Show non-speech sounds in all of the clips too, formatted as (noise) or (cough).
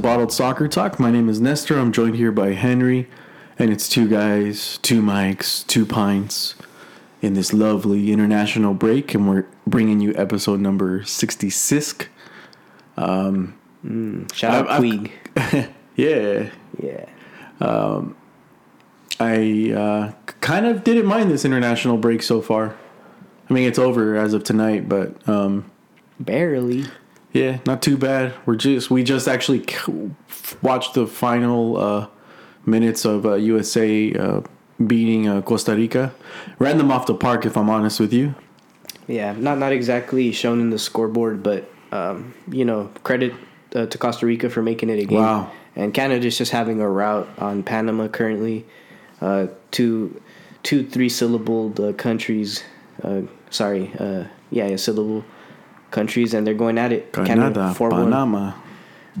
Bottled Soccer Talk. My name is Nestor. I'm joined here by Henry, and it's two guys, two mics, two pints in this lovely international break, and we're bringing you episode number 66. Um, Shout out Puig. (laughs) Yeah, Yeah. I uh, kind of didn't mind this international break so far. I mean, it's over as of tonight, but um, Barely. Yeah, not too bad. We're just we just actually watched the final uh, minutes of uh, USA uh, beating uh, Costa Rica. Ran them off the park, if I'm honest with you. Yeah, not not exactly shown in the scoreboard, but um, you know, credit uh, to Costa Rica for making it a game. Wow. And Canada's just having a route on Panama currently. Uh, two, two three syllabled uh, countries. Uh, sorry, uh, yeah, a syllable countries, and they're going at it. Canada, 4-1. Panama.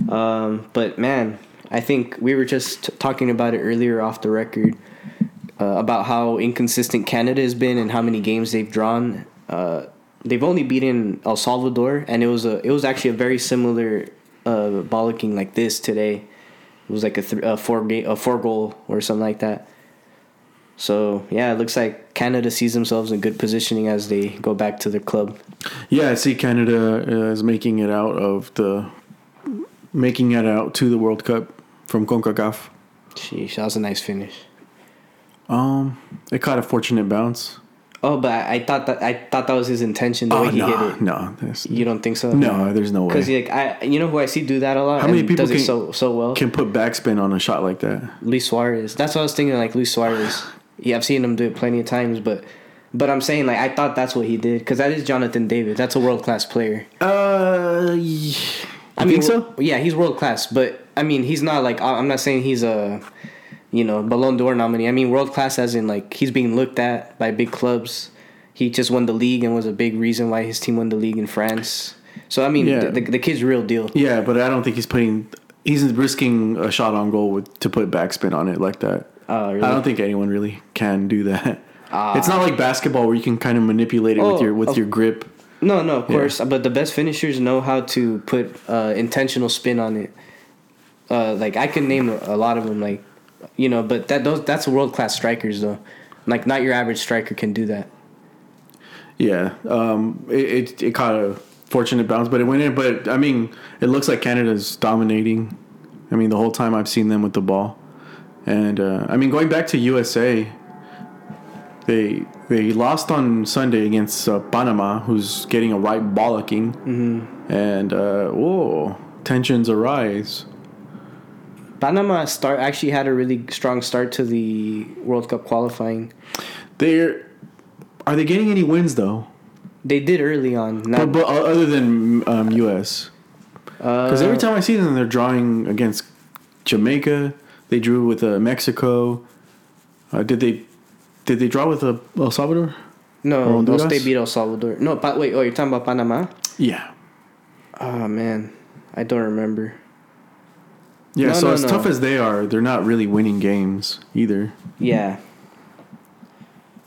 Um, but man, I think we were just t- talking about it earlier off the record uh, about how inconsistent Canada has been and how many games they've drawn. Uh, they've only beaten El Salvador, and it was a it was actually a very similar uh, bollocking like this today. It was like a, th- a four game a four goal or something like that. So yeah, it looks like Canada sees themselves in good positioning as they go back to their club. Yeah, I see Canada uh, is making it out of the making it out to the World Cup from CONCACAF. Sheesh, that was a nice finish. Um, it caught a fortunate bounce. Oh, but I, thought that I thought that was his intention the Oh way he no, hit it. no, You don't think so? no, there's no way. Because like I, you know who I see do that a lot. How many people does can- it so so well? Can put backspin on a shot like that. Luis Suarez. That's what I was thinking. Like Luis Suarez. Yeah, I've seen him do it plenty of times, but but I'm saying like I thought that's what he did because that is Jonathan David. That's a world class player. Uh, you I mean, think so? Yeah, he's world class, but I mean, he's not like I'm not saying he's a you know Ballon d'Or nominee. I mean, world class as in like he's being looked at by big clubs. He just won the league and was a big reason why his team won the league in France. So I mean, Yeah. the, the kid's real deal. Yeah, but I don't think he's putting. He's risking a shot on goal with, to put backspin on it like that. Oh, really? I don't think anyone really can do that. Ah. it's not like basketball where you can kind of manipulate it with Oh, your with of- your grip. No, no, of Yeah. course. But the best finishers know how to put uh, intentional spin on it. Uh, like I can name a, a lot of them. Like, you know, but that those that's world class strikers though. Like not your average striker can do that. Yeah, um, it, it it caught a fortunate bounce, but it went in. But I mean, it looks like Canada's dominating. I mean, the whole time I've seen them with the ball, and uh, I mean, going back to USA, they they lost on Sunday against uh, Panama, who's getting a right bollocking, mm-hmm. and uh, whoa, tensions arise. Panama start actually had a really strong start to the World Cup qualifying. They're are they getting any wins though? They did early on. But, but other than um, US, because uh, every time I see them, they're drawing against Jamaica. They drew with uh, Mexico. Uh, did they? Did they draw with uh, El Salvador? no, no, they beat El Salvador. No, but wait, oh, you're talking about Panama? Yeah. Oh man, I don't remember. Yeah. No, so no, as no. tough as they are, they're not really winning games either. Yeah.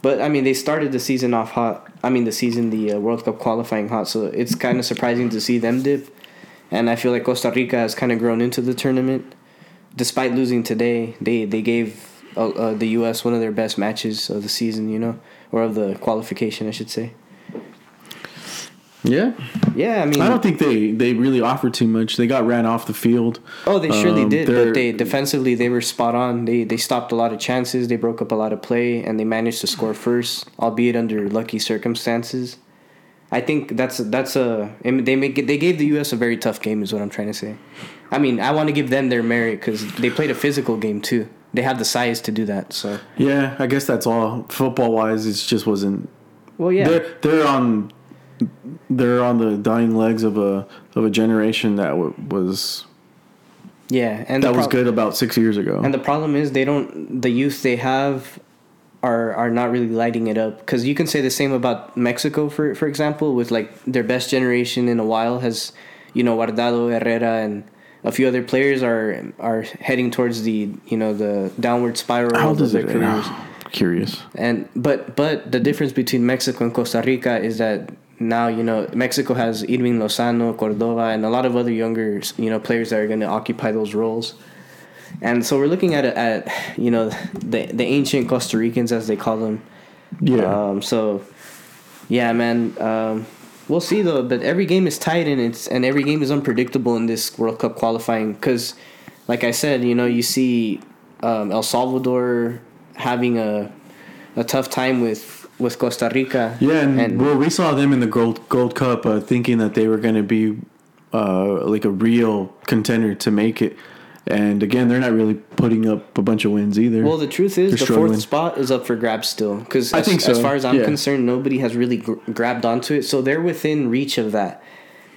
But I mean, they started the season off hot. I mean, the season, the uh, World Cup qualifying hot. So it's kind of surprising to see them dip. And I feel like Costa Rica has kind of grown into the tournament. Despite losing today, they they gave uh, uh, the U.S. one of their best matches of the season. You know, or of the qualification, I should say. Yeah. Yeah, I mean, I don't think they they really offered too much. They got ran off the field. Oh, they surely Um, did, but they defensively they were spot on. They they stopped a lot of chances. They broke up a lot of play, and they managed to score first, albeit under lucky circumstances. I think that's that's a they make they gave the U.S. a very tough game, is what I'm trying to say. I mean, I want to give them their merit because they played a physical game too. They have the size to do that. So, Yeah, I guess that's all. Football wise, it just wasn't. well, yeah, They're they're on. They're on the dying legs of a of a generation that w- was yeah, and the that was good about six years ago. And the problem is they don't the youth they have are are not really lighting it up because you can say the same about Mexico for for example with like their best generation in a while has you know Guardado Herrera and a few other players are are heading towards the you know the downward spiral How of their careers (sighs) Curious. and but but the difference between Mexico and Costa Rica is that now you know Mexico has Hirving Lozano, Cordova, and a lot of other younger you know players that are going to occupy those roles. And so we're looking at at you know the the ancient Costa Ricans as they call them. Yeah. Um, so yeah, man. Um, we'll see though. But every game is tight and it's and every game is unpredictable in this World Cup qualifying because, like I said, you know you see um, El Salvador having a a tough time with with Costa Rica. Yeah, and, well, we saw them in the Gold Gold Cup, uh, thinking that they were going to be uh, like a real contender to make it. And again, they're not really putting up a bunch of wins either. Well, the truth is, They're the struggling. fourth spot is up for grabs still. Because I as, think so, as far as I'm yeah. concerned, nobody has really gr- grabbed onto it. So they're within reach of that.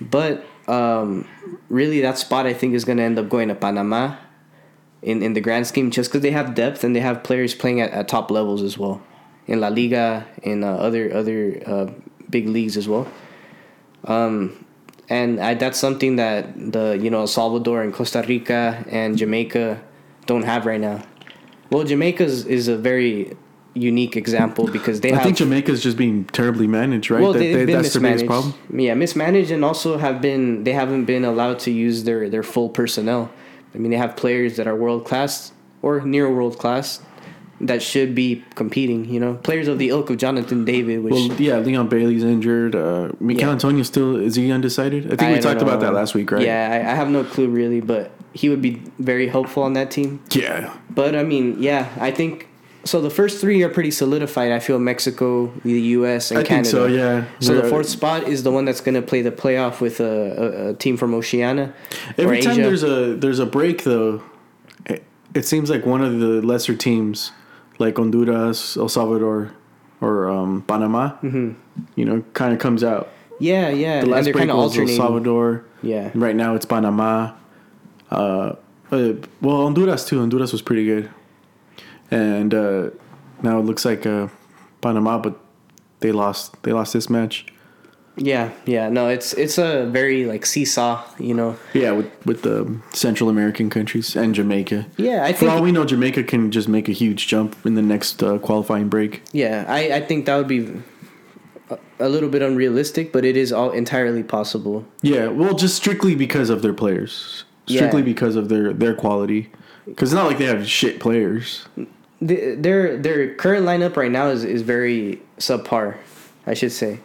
But um, really, that spot I think is going to end up going to Panama in, in the grand scheme just because they have depth and they have players playing at, at top levels as well. In La Liga, in uh, other other uh, big leagues as well. Um, and I, that's something that the you know Salvador and Costa Rica and Jamaica don't have right now. Well, Jamaica is, a very unique example because they I have. think Jamaica's just being terribly managed, right? well, That- they've they- been that's their biggest mismanaged. problem. Yeah, mismanaged, and also have been they haven't been allowed to use their their full personnel. I mean, they have players that are world class or near world class that should be competing. You know, players of the ilk of Jonathan David, which Well, yeah, Leon Bailey's injured. Uh, Mikel Yeah. Antonio still is he undecided? I think we don't talked about that last week, right? Yeah, I, I have no clue really, but he would be very helpful on that team. Yeah. But I mean, yeah, I think so. The first three are pretty solidified. I feel Mexico, the U.S., and I Canada. so. Yeah. So the fourth spot is the one that's going to play the playoff with a, a, a team from Oceania Every time Asia. there's a there's a break though, it, it seems like one of the lesser teams, like Honduras, El Salvador, or um, Panama, Mm-hmm. you know, kind of comes out. yeah, yeah, The last break was El. Salvador. Yeah, Right now it's Panama. Uh, uh, well, Honduras too. Honduras was pretty good, and uh, now it looks like uh, Panama, but they lost. They lost this match. Yeah, yeah. No, it's it's a very like seesaw. You know. Yeah, with with the Central American countries and Jamaica. Yeah, I For all we know, Jamaica can just make a huge jump in the next uh, qualifying break. Yeah, I I think that would be a, a little bit unrealistic, but it is all entirely possible. Yeah, well, just strictly because of their players, strictly Yeah. because of their their quality. Because it's not like they have shit players. The, their their current lineup right now is, is very subpar, I should say.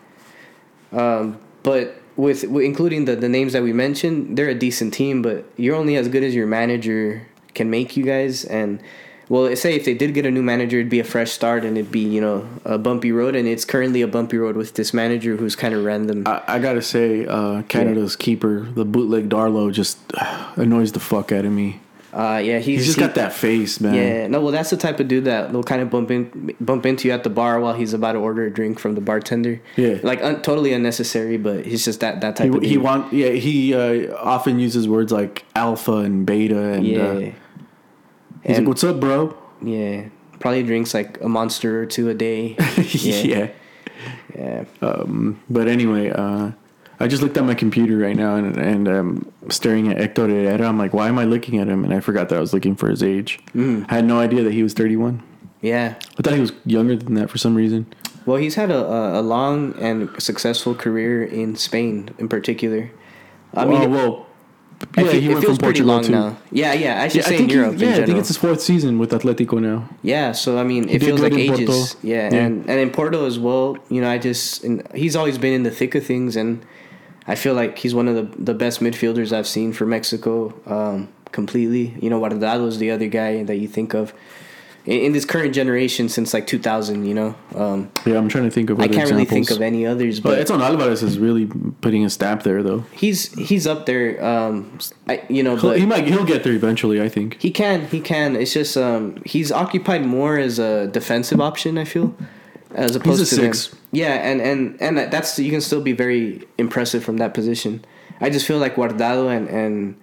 Um, but with, including the, the names that we mentioned, they're a decent team. But you're only as good as your manager can make you guys. And well, say if they did get a new manager, it'd be a fresh start and it'd be you know a bumpy road. And it's currently a bumpy road with this manager who's kind of random. I, I gotta say, uh, Canada's keeper, the bootleg Darlow, just uh, (sighs) annoys the fuck out of me. Uh, yeah, he's, He's just he- got that face, man. Yeah, no, well, that's the type of dude that will kind of bump in, bump into you at the bar while he's about to order a drink from the bartender. Yeah. like un- totally unnecessary, but he's just that that type of He, dude. he want yeah he uh, often uses words like alpha and beta and yeah, uh, he's And- like what's up bro yeah. Probably drinks like a monster or two a day. (laughs) yeah. yeah. Um, but anyway, uh, I just looked at my computer right now and and um, staring at Hector Herrera. I'm like, why am I looking at him? And I forgot that I was looking for his age. Mm. I had no idea that he was 31. yeah. I thought he was younger than that for some reason. Well, he's had a, a, long and successful career in Spain, in particular. I mean, well, it- I yeah, he went from Portugal long too. now. Yeah, yeah. I should Yeah, I say he- Europe. in yeah, I think it's his fourth season with Atletico now. Yeah, so I mean, it feels like ages. Yeah, Yeah. and and in Porto as well. You know, I just he's always been in the thick of things, and I feel like he's one of the the best midfielders I've seen for Mexico. Um, completely. You know, Guardado is the other guy that you think of in, in this current generation since like 2000. You know, um, Yeah, I'm trying to think of. I can't really think of any others, But but Edson Alvarez is really putting a stamp there, though. he's he's up there. Um, I, you know, He'll, he might he'll get there eventually. I think. He can, he can. It's just um, he's occupied more as a defensive option. I feel, as opposed to them. Yeah, and and and that's you can still be very impressive from that position. I just feel like Guardado and and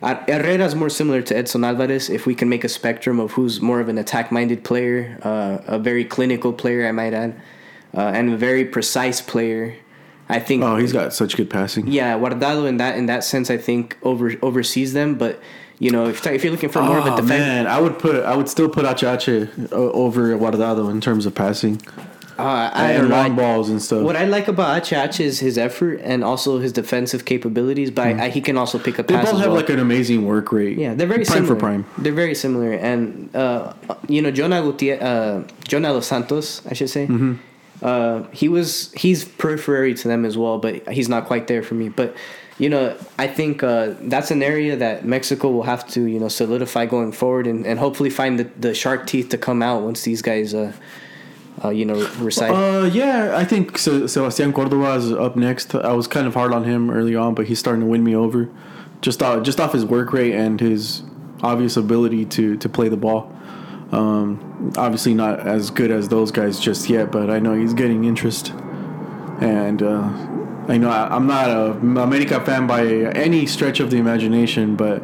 Herrera is more similar to Edson Alvarez. If we can make a spectrum of who's more of an attack-minded player, uh, a very clinical player, I might add, uh, and a very precise player. I think. Oh, he's got such good passing. Yeah, Guardado in that in that sense, I think over oversees them. But you know, if, if you're looking for more of a Oh, defense, man, I would put I would still put Achache over Guardado in terms of passing. Uh, I and long balls and stuff. What I like about Achach is his effort and also his defensive capabilities. But I, he can also pick a they both have well. like an amazing work rate. Yeah, they're very prime similar. for prime. They're very similar, and uh, you know, Jonah Gutier- uh, Jonah dos Santos, I should say. Mm-hmm. Uh, he was he's periphery to them as well, but he's not quite there for me. But you know, I think uh, that's an area that Mexico will have to you know solidify going forward, and, and hopefully find the, the shark teeth to come out once these guys, uh, uh, you know, recite. Uh, yeah, I think Se- Sebastian Cordova is up next. I was kind of hard on him early on, but he's starting to win me over, just off just off his work rate and his obvious ability to to play the ball. Um, obviously not as good as those guys just yet, but I know he's getting interest, and uh, I know I, I'm not a America fan by any stretch of the imagination, but.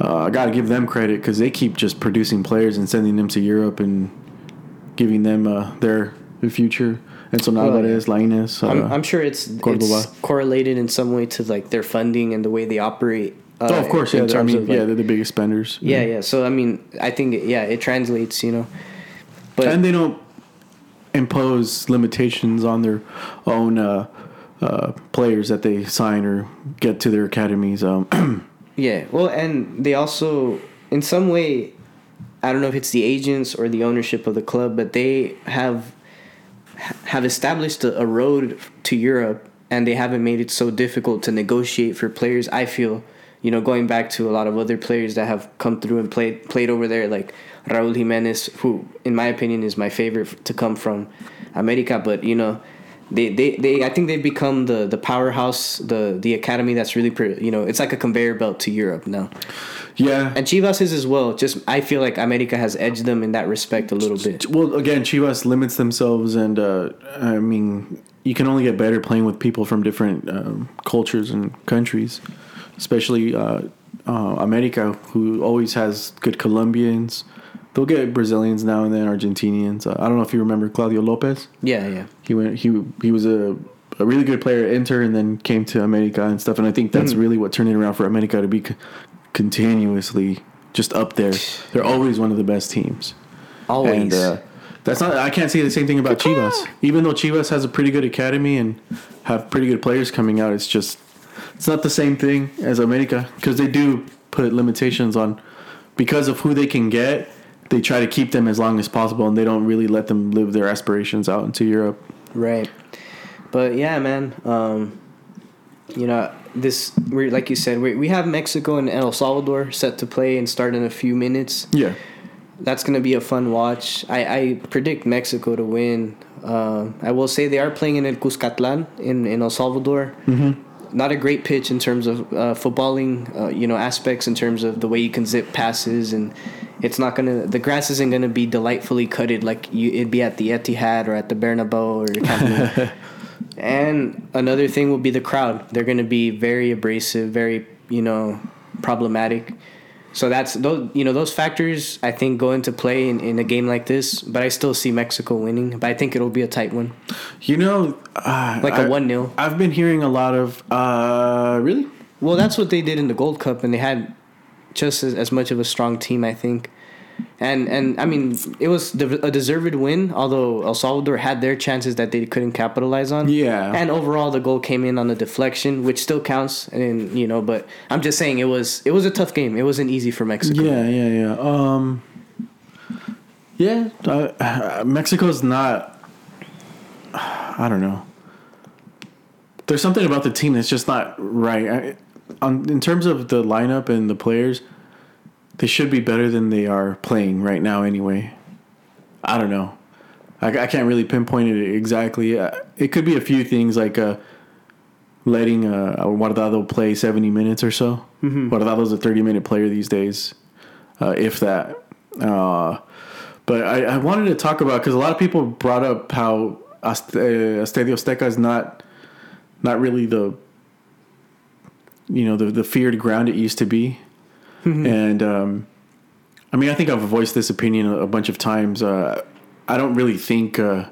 Uh, I gotta give them credit because they keep just producing players and sending them to Europe and giving them uh, their future. And so now Well, that is Lainez. Uh, I'm, I'm sure it's it's correlated in some way to like their funding and the way they operate. Uh, oh, of course, in yeah. I terms mean, of, like- yeah, they're the biggest spenders. Yeah, yeah. So I mean, I think yeah, it translates, you know. But and they don't impose limitations on their own uh, uh, players that they sign or get to their academies. Um, (clears throat) yeah, well, and they also, in some way, I don't know if it's the agents or the ownership of the club, but they have have established a, a road to Europe, and they haven't made it so difficult to negotiate for players. I feel, you know, going back to a lot of other players that have come through and played played over there, like Raúl Jiménez, who, in my opinion, is my favorite to come from America. But you know, they, they, they I think they've become the the powerhouse, the the academy that's really, pre- you know, it's like a conveyor belt to Europe now. yeah. And Chivas is as well. Just I feel like America has edged them in that respect a little bit. Well, again, Chivas limits themselves, and uh, I mean, you can only get better playing with people from different um, cultures and countries, especially uh, uh, America, who always has good Colombians. They'll get Brazilians now and then, Argentinians. Uh, I don't know if you remember Claudio Lopez. Yeah, yeah. He went. He he was a, a really good player at Inter, and then came to America and stuff. And I think that's really what turned it around for America to be c- continuously just up there. They're always one of the best teams. Always. And uh, that's not. I can't say the same thing about Chivas. Even though Chivas has a pretty good academy and have pretty good players coming out, it's just it's not the same thing as America because they do put limitations on because of who they can get. They try to keep them as long as possible, and they don't really let them live their aspirations out into Europe. Right. But yeah, man. Um, you know, this we like you said, we we have Mexico and El Salvador set to play and start in a few minutes. Yeah, That's gonna be a fun watch. I, I predict Mexico to win. Uh, I will say they are playing in El Cuscatlan in in El Salvador. Mm-hmm. Not a great pitch in terms of uh, footballing, uh, you know, aspects in terms of the way you can zip passes, and it's not gonna. The grass isn't gonna be delightfully cutted like you. It'd be at the Etihad or at the Bernabeu or Camp (laughs) And another thing will be the crowd. They're going to be very abrasive, very you know problematic. So that's those you know those factors I think go into play in, in a game like this. But I still see Mexico winning. But I think it'll be a tight one, you know, uh, like a one 0 I've been hearing a lot of uh, really. Well, that's what they did in the Gold Cup, and they had just as, as much of a strong team, I think. And and I mean, it was a deserved win. Although El Salvador had their chances that they couldn't capitalize on. Yeah. And overall, the goal came in on a deflection, which still counts. And you know, but I'm just saying it was it was a tough game. It wasn't easy for Mexico. Yeah, yeah, yeah. Um, yeah, uh, Mexico's not. I don't know. There's something about the team that's just not right. I, on in terms of the lineup and the players, they should be better than they are playing right now. Anyway, I don't know. I, I can't really pinpoint it exactly. Uh, it could be a few things like uh, letting uh, Guardado play 70 minutes or so. Mm-hmm. Guardado's a 30 minute player these days, uh, if that. Uh, but I, I wanted to talk about because a lot of people brought up how uh, Estadio Azteca is not not really the you know the the feared ground it used to be, and um, I mean I think I've voiced this opinion a, bunch of times. Uh, I don't really think uh,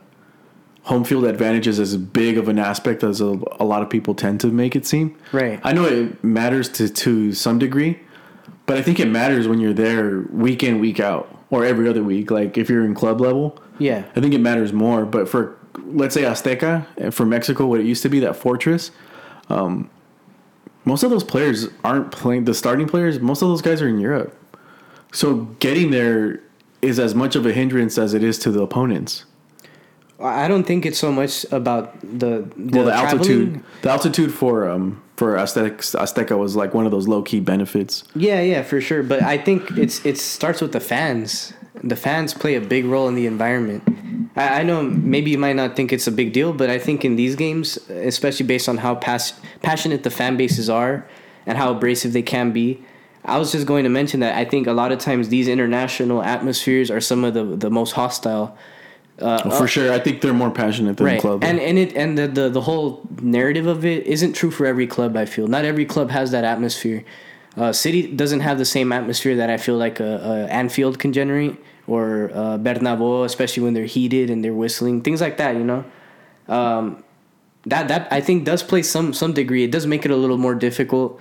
home field advantage is as big of an aspect as a, a lot of people tend to make it seem. Right. I know it matters to to some degree, but I think it matters when you're there week in week out. or every other week. Like if you're in club level, Yeah. I think it matters more. But for let's say Azteca uh, for Mexico, what it used to be that fortress, um, most of those players aren't playing. The starting players, most of those guys are in Europe. So getting there is as much of a hindrance as it is to the opponents. I don't think it's so much about the the, Well, the traveling. altitude, the altitude for um for Azteca, Azteca was like one of those low key benefits. Yeah, yeah, for sure. But I think it's it starts with the fans. The fans play a big role in the environment. I, I know maybe you might not think it's a big deal, but I think in these games, especially based on how pass, passionate the fan bases are and how abrasive they can be, I was just going to mention that I think a lot of times these international atmospheres are some of the the most hostile. Uh, for sure, I think they're more passionate than the right club. and and it and the, the the whole narrative of it isn't true for every club i feel not every club has that atmosphere uh, city doesn't have the same atmosphere that i feel like a, a anfield can generate or uh, bernabeu especially when they're heated and they're whistling things like that you know um, that that i think does play some some degree it does make it a little more difficult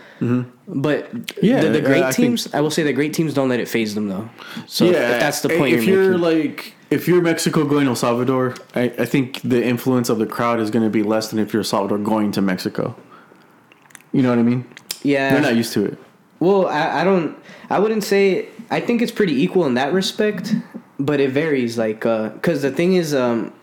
but Yeah, the, the great I think- teams i will say the great teams don't let it phase them though so if that's the point If you're, you're like if you're Mexico going to El Salvador, I, I think the influence of the crowd is going to be less than if you're El Salvador going to Mexico. You know what I mean? yeah They're not used to it. Well, I, I don't. I wouldn't say. I think it's pretty equal in that respect, but it varies. Like, because the thing is, um,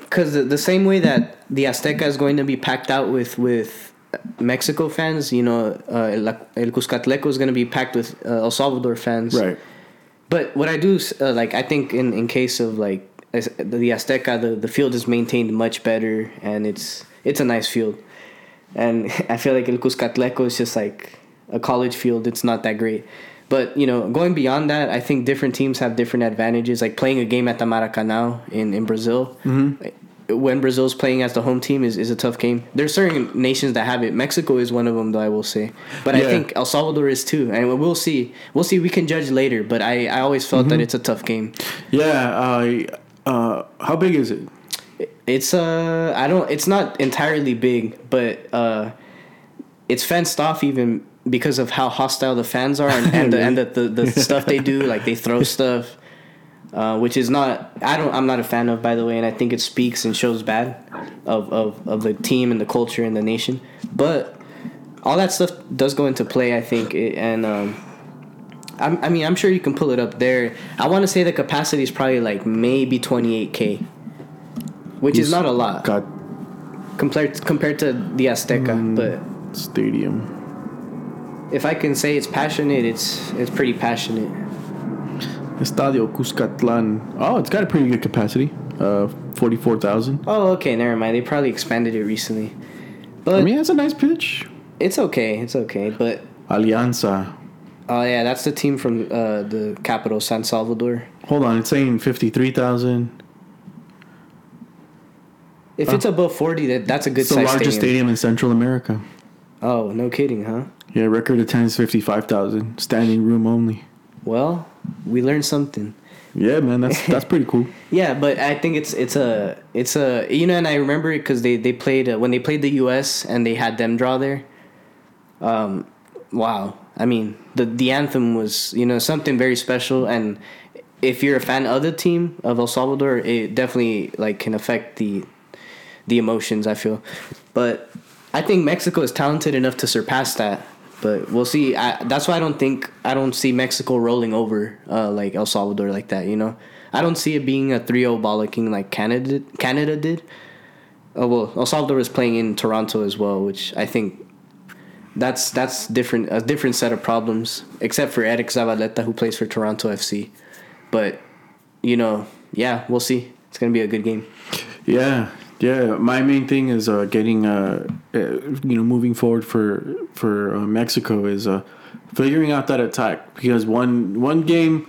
because the, the same way that the Azteca is going to be packed out with with Mexico fans, you know, uh, El, El Cuscatlan is going to be packed with uh, El Salvador fans. Right. But what I do uh, like, I think in in case of like the Azteca, the the field is maintained much better, and it's it's a nice field. And (laughs) I feel like El Cuscatlan is just like a college field. It's not that great. But you know, going beyond that, I think different teams have different advantages. Like playing a game at the Maracanã in in Brazil. When Brazil's playing as the home team is, is a tough game. There's certain nations that have it. Mexico is one of them, though I will say. But I think El Salvador is too, and we'll see. We'll see. We can judge later. But I, I always felt that it's a tough game. Yeah. Uh, uh, how big is it? It's uh I don't it's not entirely big, but uh it's fenced off even because of how hostile the fans are and, (laughs) and the and the, the, the stuff they do, like they throw (laughs) stuff. Uh, which is not I don't I'm not a fan of by the way, and I think it speaks and shows bad of, of, of the team and the culture and the nation. But all that stuff does go into play, I think, and um, I'm, I mean I'm sure you can pull it up there. I want to say the capacity is probably like maybe 28k, which is not a lot compared compared to the Azteca. But stadium. If I can say it's passionate, it's it's pretty passionate. Estadio Cuscatlan. Oh, it's got a pretty good capacity. Uh, forty-four thousand. Oh, okay, never mind. They probably expanded it recently, but I mean, it's a nice pitch. it's okay. It's okay. But Alianza. oh yeah, that's the team from uh, the capital, San Salvador. Hold on, it's saying fifty-three thousand. If it's above forty, that that's a good It's the largest stadium. stadium in Central America. Oh, no kidding, huh? Yeah, record attendance fifty-five thousand. Standing room only. Well, we learned something. Yeah, man, that's that's pretty cool. (laughs) Yeah, but I think it's it's a it's a you know, and I remember it because they they played uh, when they played the U.S. and they had them draw there. Um, wow, I mean the the anthem was you know something very special, and if you're a fan of the team of El Salvador, it definitely like can affect the the emotions. I feel, but I think Mexico is talented enough to surpass that. But we'll see. I, that's why I don't think I don't see Mexico rolling over uh, like El Salvador like that. You know, I don't see it being a 3-0 bollocking like Canada Canada did. Oh well, El Salvador is playing in Toronto as well, which I think that's that's different a different set of problems. Except for Eriq Zavaleta who plays for Toronto FC, but you know, yeah, we'll see. It's gonna be a good game. Yeah, yeah. My main thing is uh, getting, uh, uh, you know, moving forward for for uh, Mexico is uh, figuring out that attack because one one game,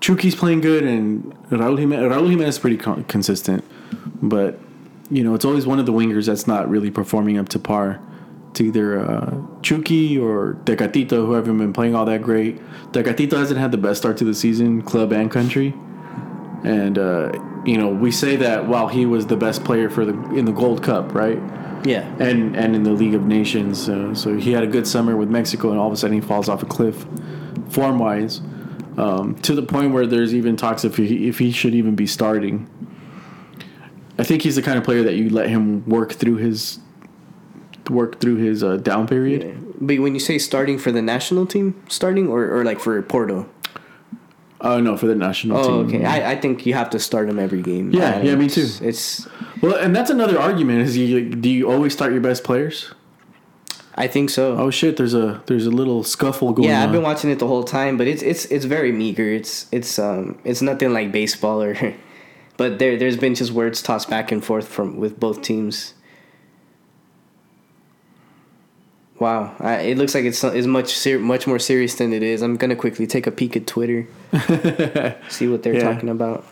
Chucky's playing good and Raúl Jimenez, Raúl Jimenez is pretty con- consistent, but you know it's always one of the wingers that's not really performing up to par. It's either uh, Chucky or Tecatito who haven't been playing all that great. Tecatito hasn't had the best start to the season, club and country and uh, you know we say that while he was the best player for the in the Gold Cup, right? Yeah, And and in the League of Nations, uh, so he had a good summer with Mexico, and all of a sudden he falls off a cliff, form wise. um, to the point where there's even talks if he if he should even be starting. I think he's the kind of player that you let him work through his work through his uh, down period. But when you say starting for the national team, starting or, or like for Porto? Oh no, for the national Oh, team. okay. I, I think you have to start him every game. Yeah, yeah, me too. It's Well, and that's another argument. Is you do you always start your best players? I think so. Oh shit! There's a there's a little scuffle going on. yeah. I've been watching it the whole time, but it's it's it's very meager. It's it's um it's nothing like baseball or, (laughs) but there there's been just words tossed back and forth from with both teams. Wow, I, it looks like it's is much ser- much more serious than it is. I'm gonna quickly take a peek at Twitter, (laughs) see what they're Yeah. talking about.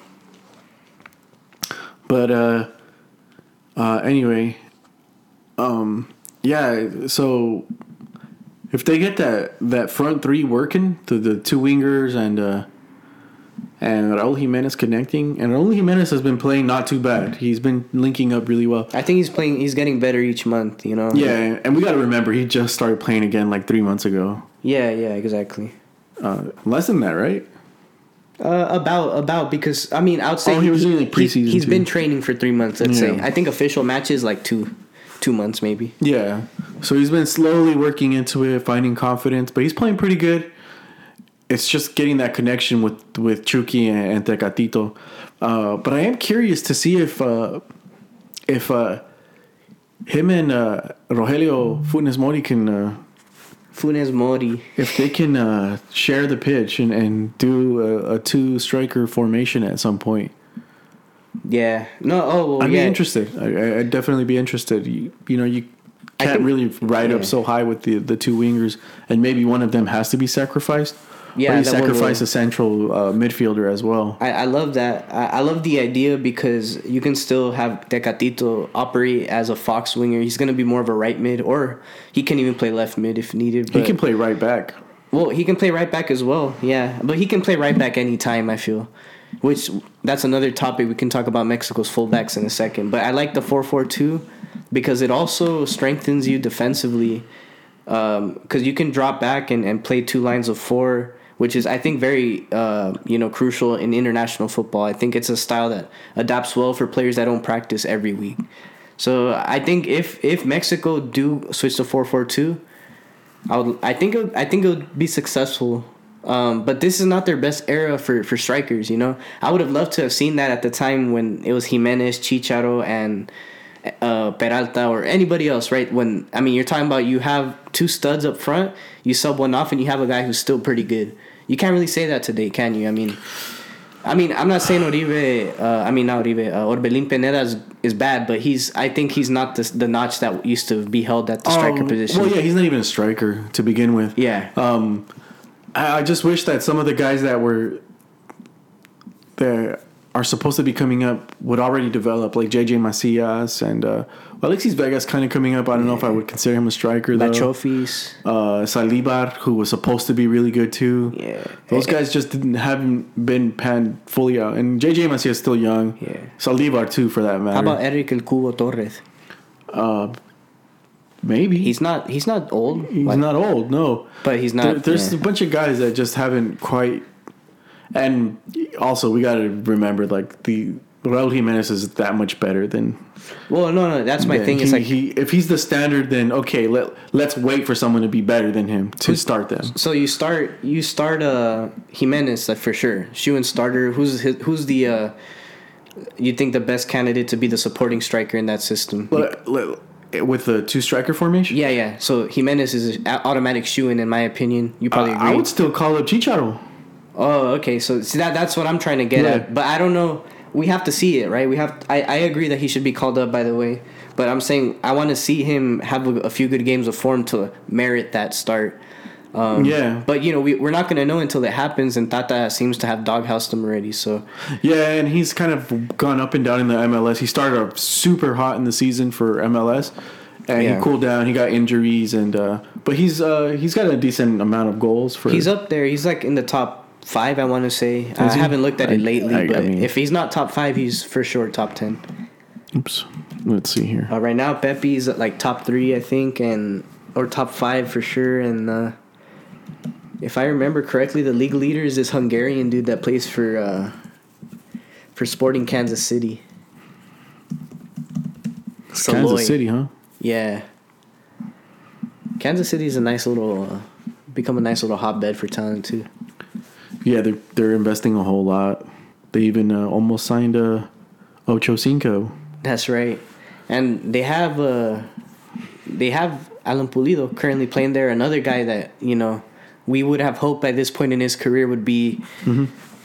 But uh, uh, anyway, um, yeah. So if they get that that front three working, the the two wingers and uh, and Raul Jimenez connecting, and Raul Jimenez has been playing not too bad. He's been linking up really well. I think he's playing. He's getting better each month. You know. Yeah, and we got to remember he just started playing again like three months ago. Yeah. Yeah. Exactly. Uh, less than that, right? Uh, about about because I mean I would say Oh, he was doing like preseason. He, has been training for three months. Let's say I think official matches like two two months maybe. Yeah. So he's been slowly working into it, finding confidence, but he's playing pretty good. It's just getting that connection with with Chucky and, and Tecatito. Uh, but I am curious to see if uh, if uh, him and uh, Rogelio Funes Mori can uh, Funes Mori. if they can uh, share the pitch and, and do a, a two striker formation at some point. Yeah. No. Oh. Well, I'd yeah. be interested. I, I'd definitely be interested. You, you know, you can't think- really ride yeah. up so high with the the two wingers, and maybe one of them has to be sacrificed. Yeah, you sacrifice a central uh, midfielder as well. I, I love that. I, I love the idea because you can still have Tecatito operate as a fox winger. He's going to be more of a right mid, or he can even play left mid if needed. He can play right back. well, he can play right back as well. Yeah, but he can play right back anytime. I feel, which that's another topic we can talk about Mexico's fullbacks in a second. But I like the four four two because it also strengthens you defensively because you can drop back and, and play two lines of four, which is I think very uh, you know crucial in international football. I think it's a style that adapts well for players that don't practice every week. So I think if if Mexico do switch to four four two, I would I think it I think it would be successful. Um, but this is not their best era for, for strikers, you know. I would have loved to have seen that at the time when it was Jimenez, Chicharo, and uh, Peralta or anybody else, right? When I mean, you're talking about you have two studs up front, you sub one off, and you have a guy who's still pretty good. You can't really say that today, can you? I mean, I mean, I'm not saying Oribe. Uh, I mean, not Oribe. Uh, Orbelin Pineda is, is bad, but he's. I think he's not the the notch that used to be held at the striker Oh, position. Well, yeah, he's not even a striker to begin with. Yeah. Um, I, I just wish that some of the guys that were that are supposed to be coming up would already develop, like JJ Macias and uh, Alexis Vegas kind of coming up. I don't know if I would consider him a striker though. Chofis. uh, Salibar, who was supposed to be really good too. Yeah. Those guys just didn't haven't been panned fully out. And JJ Macias is still young. Yeah. Salibar too, for that matter. How about Eric El Cubo Torres? Uh, maybe He's not. He's not old. he's like- not old, no. But he's There- not. there's yeah. a bunch of guys that just haven't quite. And also, we got to remember like the Raul Jimenez is that much better than. Well, no, no. That's my thing. He, It's like he if he's the standard, then okay, let let's wait for someone to be better than him to start them. so you start you start uh Jimenez like, for sure. Shoe starter. Who's his, who's the uh you think the best candidate to be the supporting striker in that system? Let- let- with the two striker formation. yeah, yeah. So Jimenez is an automatic shoe in, in my opinion. You probably Uh, agree. I would still call up Chicharo. Oh, okay. So see that that's what I'm trying to get Yeah. at. But I don't know. We have to see it, right? We have. I, I agree that he should be called up. By the way, but I'm saying I want to see him have a, a few good games of form to merit that start. Um, Yeah. But you know, we we're not gonna know until it happens, and Tata seems to have doghoused him already. So Yeah, and he's kind of gone up and down in the MLS. He started off super hot in the season for MLS, and Yeah. he cooled down. He got injuries, and uh, but he's uh, he's got a decent amount of goals for. he's up there. He's like in the top five. I want to say. I he? haven't looked at it lately, I- I but mean- if he's not top five, he's for sure top ten. Oops. Let's see here. Uh, right now, Pepe's at like top three, I think, and or top five for sure. And uh, if I remember correctly, the league leader is this Hungarian dude that plays for uh, for Sporting Kansas City. Salloi. Kansas City, huh? Yeah. Kansas City is a nice little, uh, become a nice little hotbed for talent too. Yeah, they're they're investing a whole lot. They even uh, almost signed uh, Ocho Cinco. That's right, and they have uh, they have Alan Pulido currently playing there. Another guy that you know we would have hoped at this point in his career would be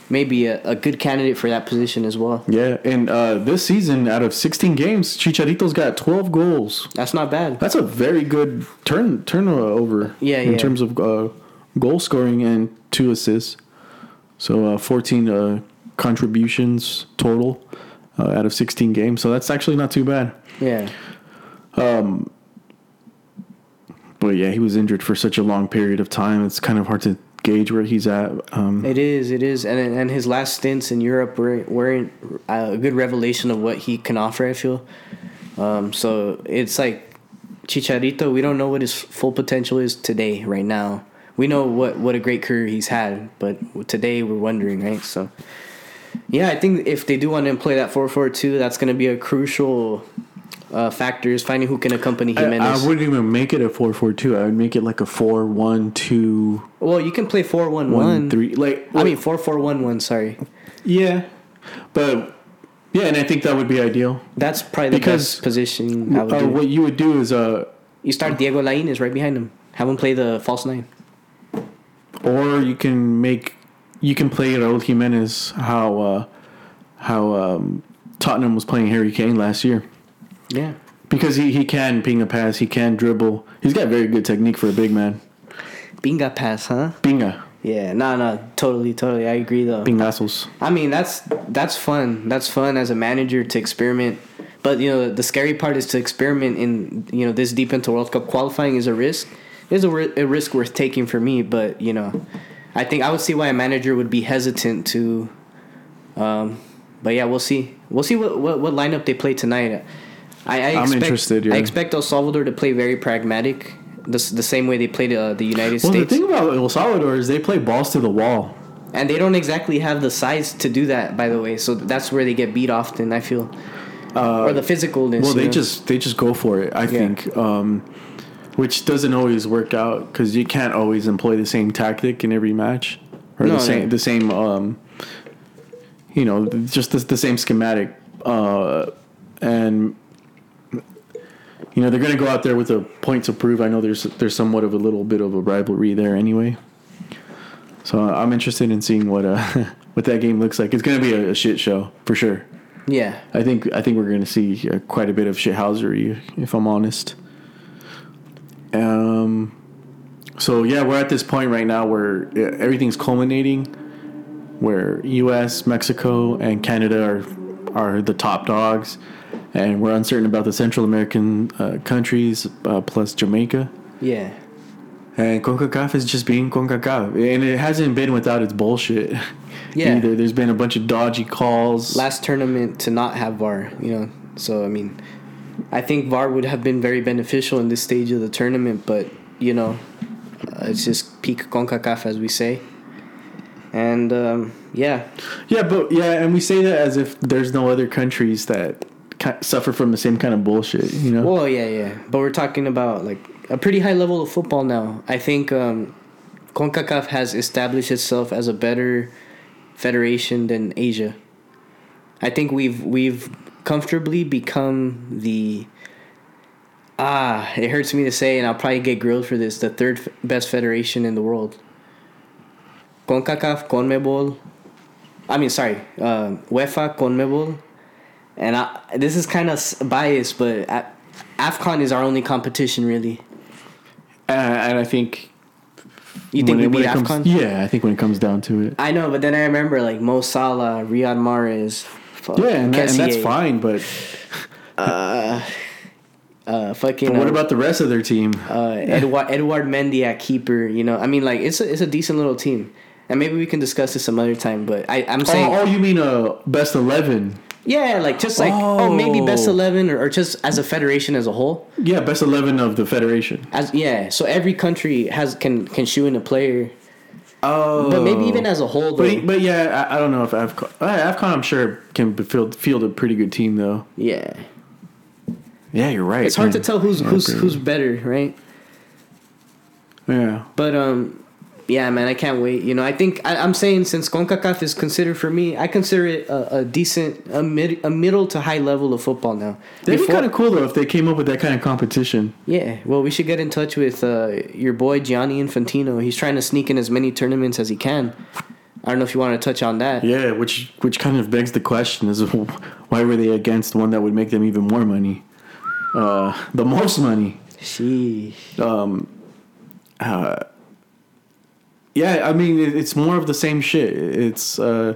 maybe a, a good candidate for that position as well. Yeah, and uh, this season, out of 16 games, Chicharito's got 12 goals. That's not bad. That's a very good turn turnover. Yeah, in yeah. terms of uh, goal scoring and two assists. So uh, 14 uh, contributions total uh, out of 16 games. So that's actually not too bad. Yeah, But yeah, he was injured for such a long period of time. It's kind of hard to gauge where he's at. Um, it is. It is, and and his last stints in Europe were were a good revelation of what he can offer. I feel. Um, so it's like Chicharito. We don't know what his full potential is today, right now. We know what what a great career he's had, but today we're wondering, right? So, yeah, I think if they do want to employ that four four two, that's going to be a crucial uh, factor is finding who can accompany I, Jimenez. I wouldn't even make it a 4 4 2. I would make it like a 4 1 2 well, you can play four one 1 one. 3. Like, I mean four four one one. Sorry, yeah. But yeah, and I think that would be ideal. that's probably the Because, best position. I Uh, what you would do is uh, You start Diego Lainez right behind him. Have him play the false nine. Or you can make you can play Raul Jimenez how uh, how um, Tottenham was playing Harry Kane last year Yeah. because he, he can ping a pass, he can dribble. He's got very good technique for a big man. Binga pass, huh? Binga, Yeah, no, no, totally, totally. I agree though. bingazos. I mean, that's that's fun. That's fun as a manager to experiment. But you know, the scary part is to experiment in you know this deep into World Cup qualifying is a risk. Is a, a risk worth taking for me, but you know, I think I would see why a manager would be hesitant to. Um, but yeah, we'll see. We'll see what what, what lineup they play tonight. I, I I'm expect, interested, yeah. I expect El Salvador to play very pragmatic, the, the same way they played uh, the United States. Well, the thing about El Salvador is they play balls to the wall. And they don't exactly have the size to do that, by the way. So that's where they get beat often. I feel, or the physicalness. Well, you they know? just they just go for it. I think, um, which doesn't always work out because you can't always employ the same tactic in every match or No, the same no. the same um, you know just the, the same schematic uh, and you know they're going to go out there with a point to prove. I know there's there's somewhat of a little bit of a rivalry there anyway. So I'm interested in seeing what uh, (laughs) what that game looks like. It's going to be a, a shit show for sure. yeah, I think I think we're going to see uh, quite a bit of shithousery, if I'm honest. Um, so yeah, we're at this point right now where everything's culminating, where U.S., Mexico, and Canada are are the top dogs, and we're uncertain about the Central American uh, countries uh, plus Jamaica. yeah, And CONCACAF is just being CONCACAF, and it hasn't been without its bullshit. (laughs) Yeah. Either there's been a bunch of dodgy calls. last tournament to not have VAR. You know, so I mean, I think VAR would have been very beneficial in this stage of the tournament, but you know, uh, it's just peak Concacaf as we say. And um, yeah, Yeah, but yeah, and we say that as if there's no other countries that suffer from the same kind of bullshit, you know? Well, yeah, yeah. But we're talking about like a pretty high level of football now. I think um, CONCACAF has established itself as a better federation than Asia. I think we've we've comfortably become the ah, it hurts me to say and I'll probably get grilled for this, the third f- best federation in the world. CONCACAF, CONMEBOL, I mean, sorry, uh, UEFA, CONMEBOL, and I, this is kind of biased, but AFCON is our only competition, really. and, and I think. You think we beat it comes- AFCON? Yeah, I think when it comes down to it. I know, but then I remember like Mo Salah, Riyad Mahrez. Fuck, Yeah, and, that, and that's fine, but, (laughs) Uh, uh, fucking. but what uh, about the rest of their team? uh, Edouard Edouard Mendy at keeper? You know, I mean, like it's a, it's a decent little team, and maybe we can discuss this some other time. But I I'm saying, oh, oh, you mean a best 11? yeah, like just like oh, maybe best Oh. eleven or, or just as a federation as a whole. Yeah, best 11 of the Federation. As yeah, so every country has can can shoe in a player. Oh, But maybe even as a whole, though. But, but yeah, I, I don't know if Afcon. uh, Afcon, I'm sure can field field a pretty good team though. yeah, Yeah, you're right. it's hard to tell who's who's who's better, right? Yeah. But um, yeah, man, I can't wait. You know, I think I, I'm saying since Concacaf is considered for me, I consider it a, a decent, a mid, a middle to high level of football now. That'd be kind of cool though if they came up with that kind of competition. Yeah, well, we should get in touch with uh, your boy Gianni Infantino. He's trying to sneak in as many tournaments as he can. I don't know if you want to touch on that. Yeah, which which kind of begs the question: is (laughs) why were they against one that would make them even more money, uh, the most money? Sheesh. Um, uh, yeah, I mean it's more of the same shit. It's uh,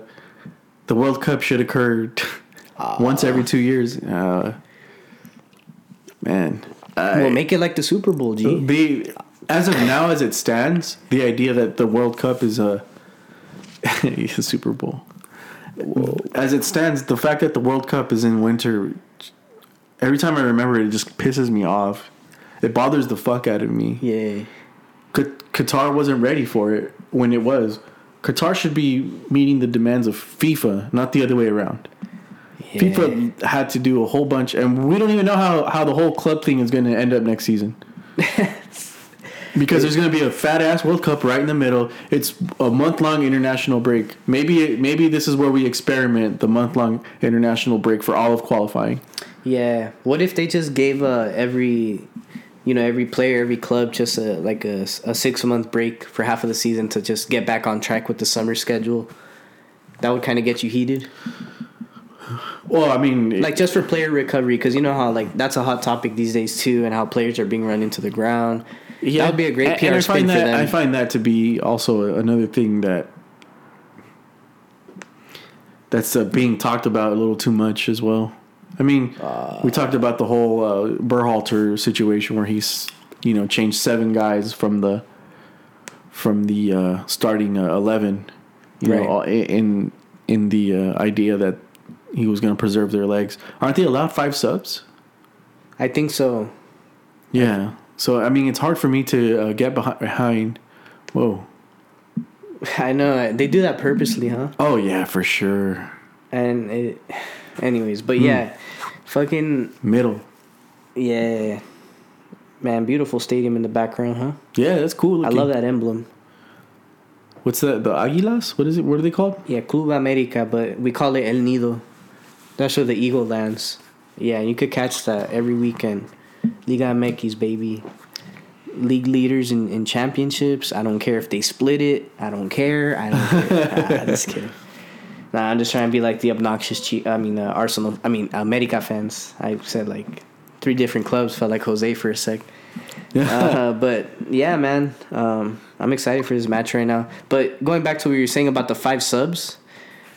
the World Cup should occur (laughs) once every two years. Uh, man, I, well, make it like the Super Bowl, G. the as of now, as it stands, the idea that the World Cup is a, (laughs) a Super Bowl. As it stands, the fact that the World Cup is in winter, every time I remember it, it just pisses me off. It bothers the fuck out of me. Yeah. Q- Qatar wasn't ready for it when it was. Qatar should be meeting the demands of FIFA, not the other way around. yeah. FIFA had to do a whole bunch, and we don't even know how, how the whole club thing is going to end up next season. (laughs) because there's going to be a fat ass World Cup right in the middle. It's a month long international break. Maybe maybe this is where we experiment the month long international break for all of qualifying. Yeah. What if they just gave uh, every, you know, every player, every club just a like a, a six month break for half of the season to just get back on track with the summer schedule? That would kind of get you heated. Well, I mean, Like just for player recovery, because you know how like that's a hot topic these days too, and how players are being run into the ground. Yeah that would be a great PR and I find for that, them. I find that to be also another thing that that's uh, being talked about a little too much as well. I mean, we talked about the whole uh, Berhalter situation where he's you know changed seven guys from the from the uh, starting uh, eleven, you Right. know, in in the uh, idea that he was going to preserve their legs. Aren't they allowed five subs? I think so. Yeah. So I mean, it's hard for me to uh, get behind, behind. Whoa. (laughs) I know they do that purposely, huh? Oh yeah, for sure. And it, anyways, but yeah, fucking Middle. yeah, man, beautiful stadium in the background, huh? Yeah, that's cool. I love that emblem. What's that? The Aguilas? What is it? What are they called? Yeah, Club America, but we call it El Nido. That's where the eagle lands. Yeah, you could catch that every weekend. Liga MX, baby. League leaders in, in championships. I don't care if they split it. I don't care. I don't care. (laughs) ah, just kidding. Nah, I'm just trying to be like the obnoxious. Che- I mean, uh, Arsenal. I mean, America fans. I said like three different clubs. Felt like Jose for a sec. (laughs) uh, but yeah, man, um, I'm excited for this match right now. But going back to what you were saying about the five subs,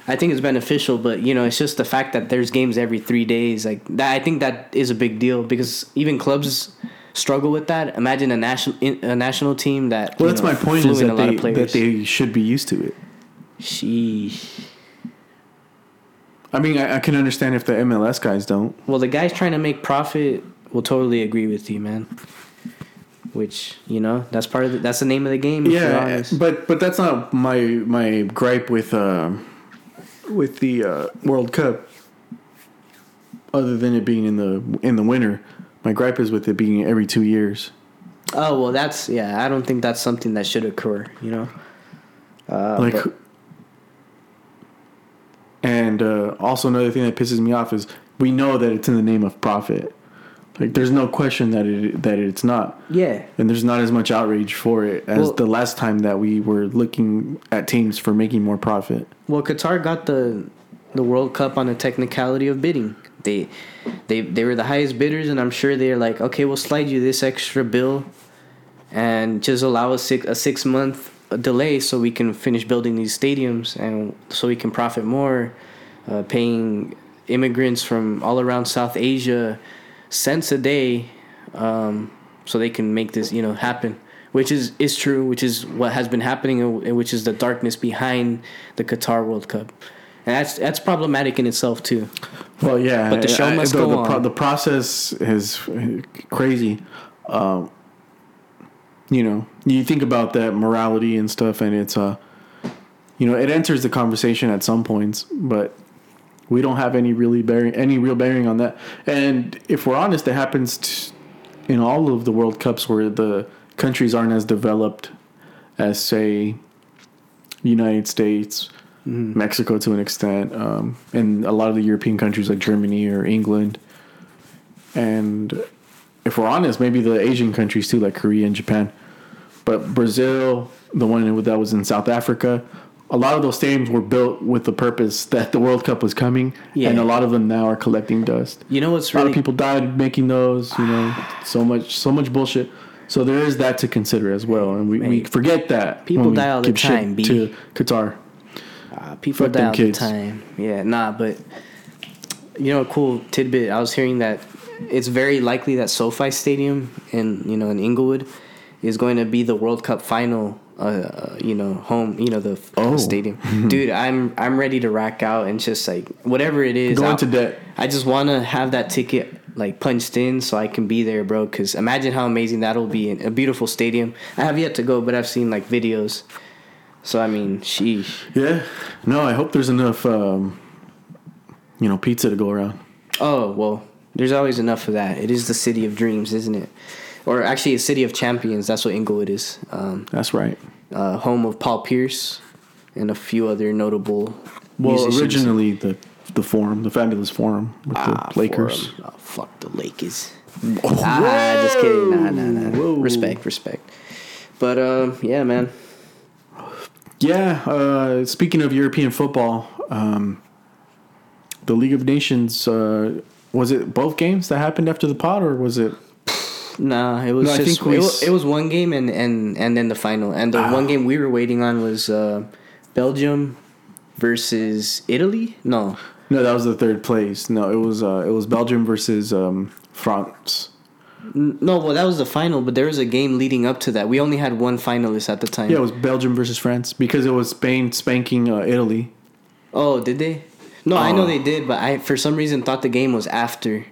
I think it's beneficial. But you know, it's just the fact that there's games every three days. Like that, I think that is a big deal because even clubs struggle with that. Imagine a national a national team that. Well, that's know, my point. Is that a lot they of players. that they should be used to it. Sheesh. I mean, I, I can understand if the MLS guys don't. Well, the guys trying to make profit will totally agree with you, man. Which you know, that's part of the, that's the name of the game. Yeah, but but that's not my my gripe with uh, with the uh, World Cup. Other than it being in the in the winter, my gripe is with it being every two years. Oh well, that's yeah. I don't think that's something that should occur. You know. Uh, like but- and uh, also another thing that pisses me off is we know that it's in the name of profit. Like there's no question that it that it's not. Yeah, and there's not as much outrage for it as Well- the last time that we were looking at teams for making more profit. Well, Qatar got the the World Cup on a technicality of bidding. They they they were the highest bidders, and I'm sure they're like, okay, we'll slide you this extra bill, and just allow us six, a six month delay so we can finish building these stadiums and so we can profit more, uh, paying immigrants from all around South Asia cents a day, um, so they can make this you know happen. Which is is true, which is what has been happening, and which is the darkness behind the Qatar World Cup, and that's that's problematic in itself too. well yeah But the show I- must the, go the, pro- on. the process is crazy um, you know, you think about that morality and stuff, and it's uh, you know, it enters the conversation at some points, but we don't have any really bearing, any real bearing on that. And if we're honest, it happens t- in all of the World Cups where the countries aren't as developed as, say, United States, Mexico to an extent, um, and a lot of the European countries like Germany or England. And if we're honest, maybe the Asian countries too, like Korea and Japan. But Brazil, the one that was in South Africa, a lot of those stadiums were built with the purpose that the World Cup was coming, Yeah. and a lot of them now are collecting dust. You know what's A lot really of people died making those. You know, (sighs) so much, so much bullshit. So there is that to consider as well, and we, we forget that People die all the time, B. to Qatar. Uh, people Fuck die all kids. the time. Yeah, nah, but you know, a cool tidbit. I was hearing that it's very likely that SoFi Stadium in you know in Inglewood is going to be the World Cup final. Uh, uh, you know, home. You know the Oh. stadium, (laughs) dude. I'm I'm ready to rack out and just like whatever it is. Go into debt. I just want to have that ticket like punched in so I can be there, bro. Because imagine how amazing that'll be in a beautiful stadium. I have yet to go, but I've seen like videos. So I mean, sheesh. Yeah. No, I hope there's enough, um, you know, pizza to go around. Oh well, there's always enough of that. It is the city of dreams, isn't it? Or actually, a city of champions. That's what Inglewood is. Um, That's right. uh, home of Paul Pierce and a few other notable. Well, musicians. originally the the forum, the fabulous forum with Ah, the Lakers. for 'em. Oh, fuck the Lakers. ah, just kidding. Nah, nah, nah. Whoa. Respect, respect. But um, yeah, man. Yeah. Uh, speaking of European football, um, the League of Nations. Uh, was it both games that happened after the pod, or was it? Nah, it was No, I just think we it, wa- it was one game and and and then the final. And the Ah. one game we were waiting on was uh, Belgium versus Italy. No, No, that was the third place. No, it was uh, it was Belgium versus um, France. No. Well, that was the final, but there was a game leading up to that. We only had one finalist at the time. Yeah, it was Belgium versus France because it was Spain spanking uh, Italy. Oh, did they? No, I know Oh. they did, but I for some reason thought the game was after,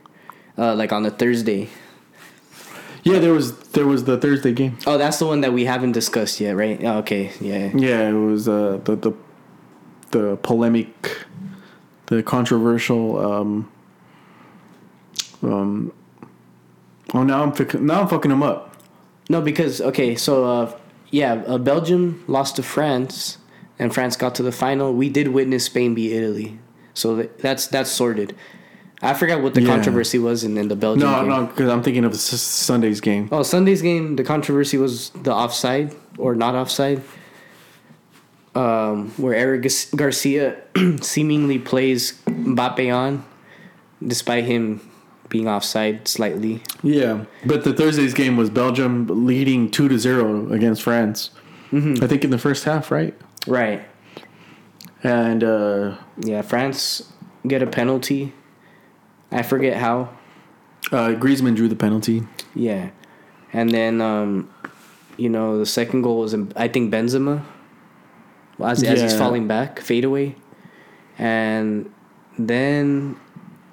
uh, like on a Thursday. Yeah, there was there was the Thursday game. Oh, that's the one that we haven't discussed yet, right? Oh, okay, yeah. Yeah, it was uh, the the the polemic, the controversial. Um, um, oh, now I'm fic- now I'm fucking them up. No, because okay, so uh, yeah, uh, Belgium lost to France, and France got to the final. We did witness Spain beat Italy, so that's that's sorted. I forgot what the Yeah. controversy was in, in the Belgium No, game. no, because I'm thinking of Sunday's game. Oh, Sunday's game. The controversy was the offside or not offside, um, where Eric Garcia (clears throat) seemingly plays Mbappe on, despite him being offside slightly. Yeah, but the Thursday's game was Belgium leading two to zero against France. I think in the first half, right? Right. And uh, Yeah, France get a penalty. I forget how. uh, Griezmann drew the penalty. Yeah, and then um, you know the second goal was I think Benzema. As, as he's falling back, fade away, and then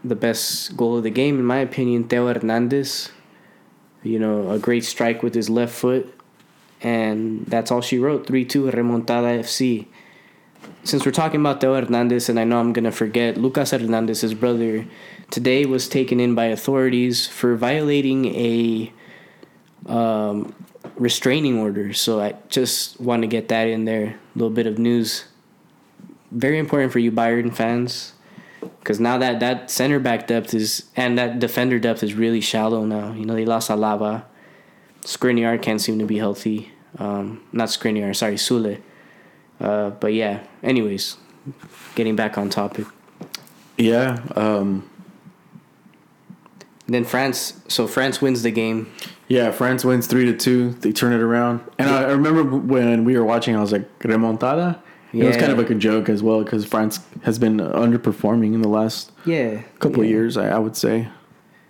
the best goal of the game, in my opinion, Theo Hernandez. You know, a great strike with his left foot, and that's all she wrote. Three two remontada FC. Since we're talking about Theo Hernandez, and I know I'm gonna forget Lucas Hernandez, his brother, today was taken in by authorities for violating a um, restraining order. So I just want to get that in there. A little bit of news. Very important for you Bayern fans, because now that that center back depth is and that defender depth is really shallow now. You know they lost Alaba. Skriniar can't seem to be healthy. Um, not Skriniar, sorry, Sule. Uh, but yeah. Anyways, getting back on topic. Yeah, um, Then France. So France wins the game. yeah. France wins three to two. They turn it around, and I, I remember when we were watching, I was like remontada. It was kind of like a joke as well because France has been underperforming in the last Yeah. couple of yeah. years. I, I would say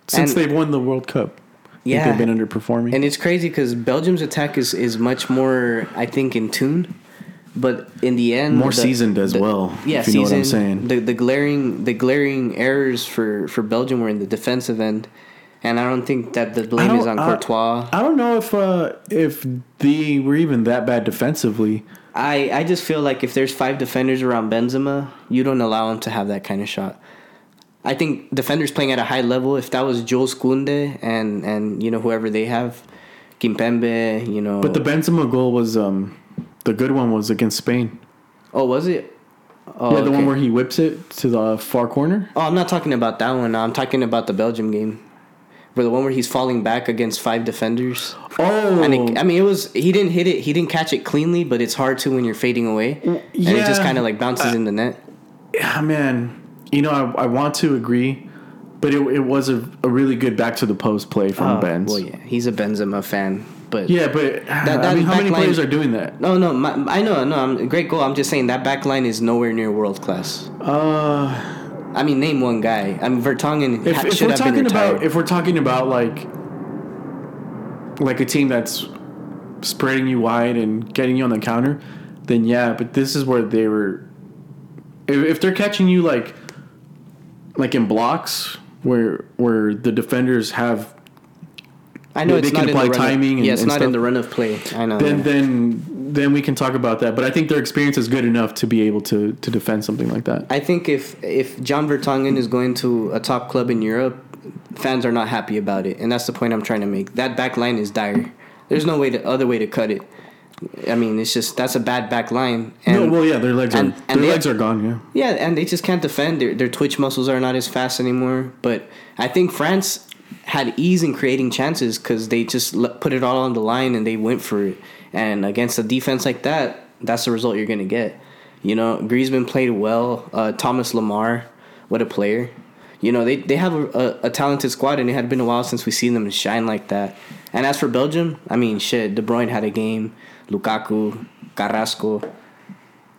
since And- they've won the World Cup. Yeah. they've been underperforming. And it's crazy because Belgium's attack is, is much more, I think, in tune. But in the end, More the- seasoned as the- well, Yeah, if you know what I'm saying. The the glaring the glaring errors for, for Belgium were in the defensive end, and I don't think that the blame is on I- Courtois. I don't know if uh, if they were even that bad defensively. I, I just feel like if there's five defenders around Benzema, you don't allow him to have that kind of shot. I think defenders playing at a high level, if that was Jules Kounde and, and you know whoever they have, Kimpembe, you know. But the Benzema goal was um, the good one was against Spain. oh was it? Oh, yeah, the okay. one where he whips it to the far corner. Oh, I'm not talking about that one. I'm talking about the Belgium game, where the one where he's falling back against five defenders. Oh, And it, I mean, it was he didn't hit it. He didn't catch it cleanly, but it's hard to when you're fading away, and it just kind of like bounces in the net. yeah, man. You know, I, I want to agree, but it, it was a, a really good back to the post play from Oh, Benz. Well, yeah, he's a Benzema fan, but Yeah, but I that mean, how many line- players are doing that? No, no, my, I know, no, I'm great goal. I'm just saying that back line is nowhere near world class. Uh, I mean, name one guy. I mean, Vertonghen if, ha- if should we're have been talking retired. about if we're talking about like like a team that's spreading you wide and getting you on the counter, then yeah. But this is where they were. If, if they're catching you like like in blocks where where the defenders have I know they- it's they not can in the apply run timing Of, and- yeah, it's and not in the run of play. I know. then yeah. then then we can talk about that. But I think their experience is good enough to be able to to defend something like that. I think if if John Vertonghen is going to a top club in Europe, fans are not happy about it, and that's the point I'm trying to make. That back line is dire. There's no way to other way to cut it. I mean, it's just that's a bad back line. And no, well, yeah, their legs are and- and their legs are gone. Yeah. Yeah, and they just can't defend. Their their twitch muscles are not as fast anymore. But I think France had ease in creating chances because they just put it all on the line and they went for it. And against a defense like that, that's the result you're gonna get. You know, Griezmann played well. Uh, Thomas Lemar, what a player. You know, they, they have a, a, a talented squad, and it had been a while since we've seen them shine like that. And as for Belgium, I mean, shit, De Bruyne had a game. Lukaku, Carrasco,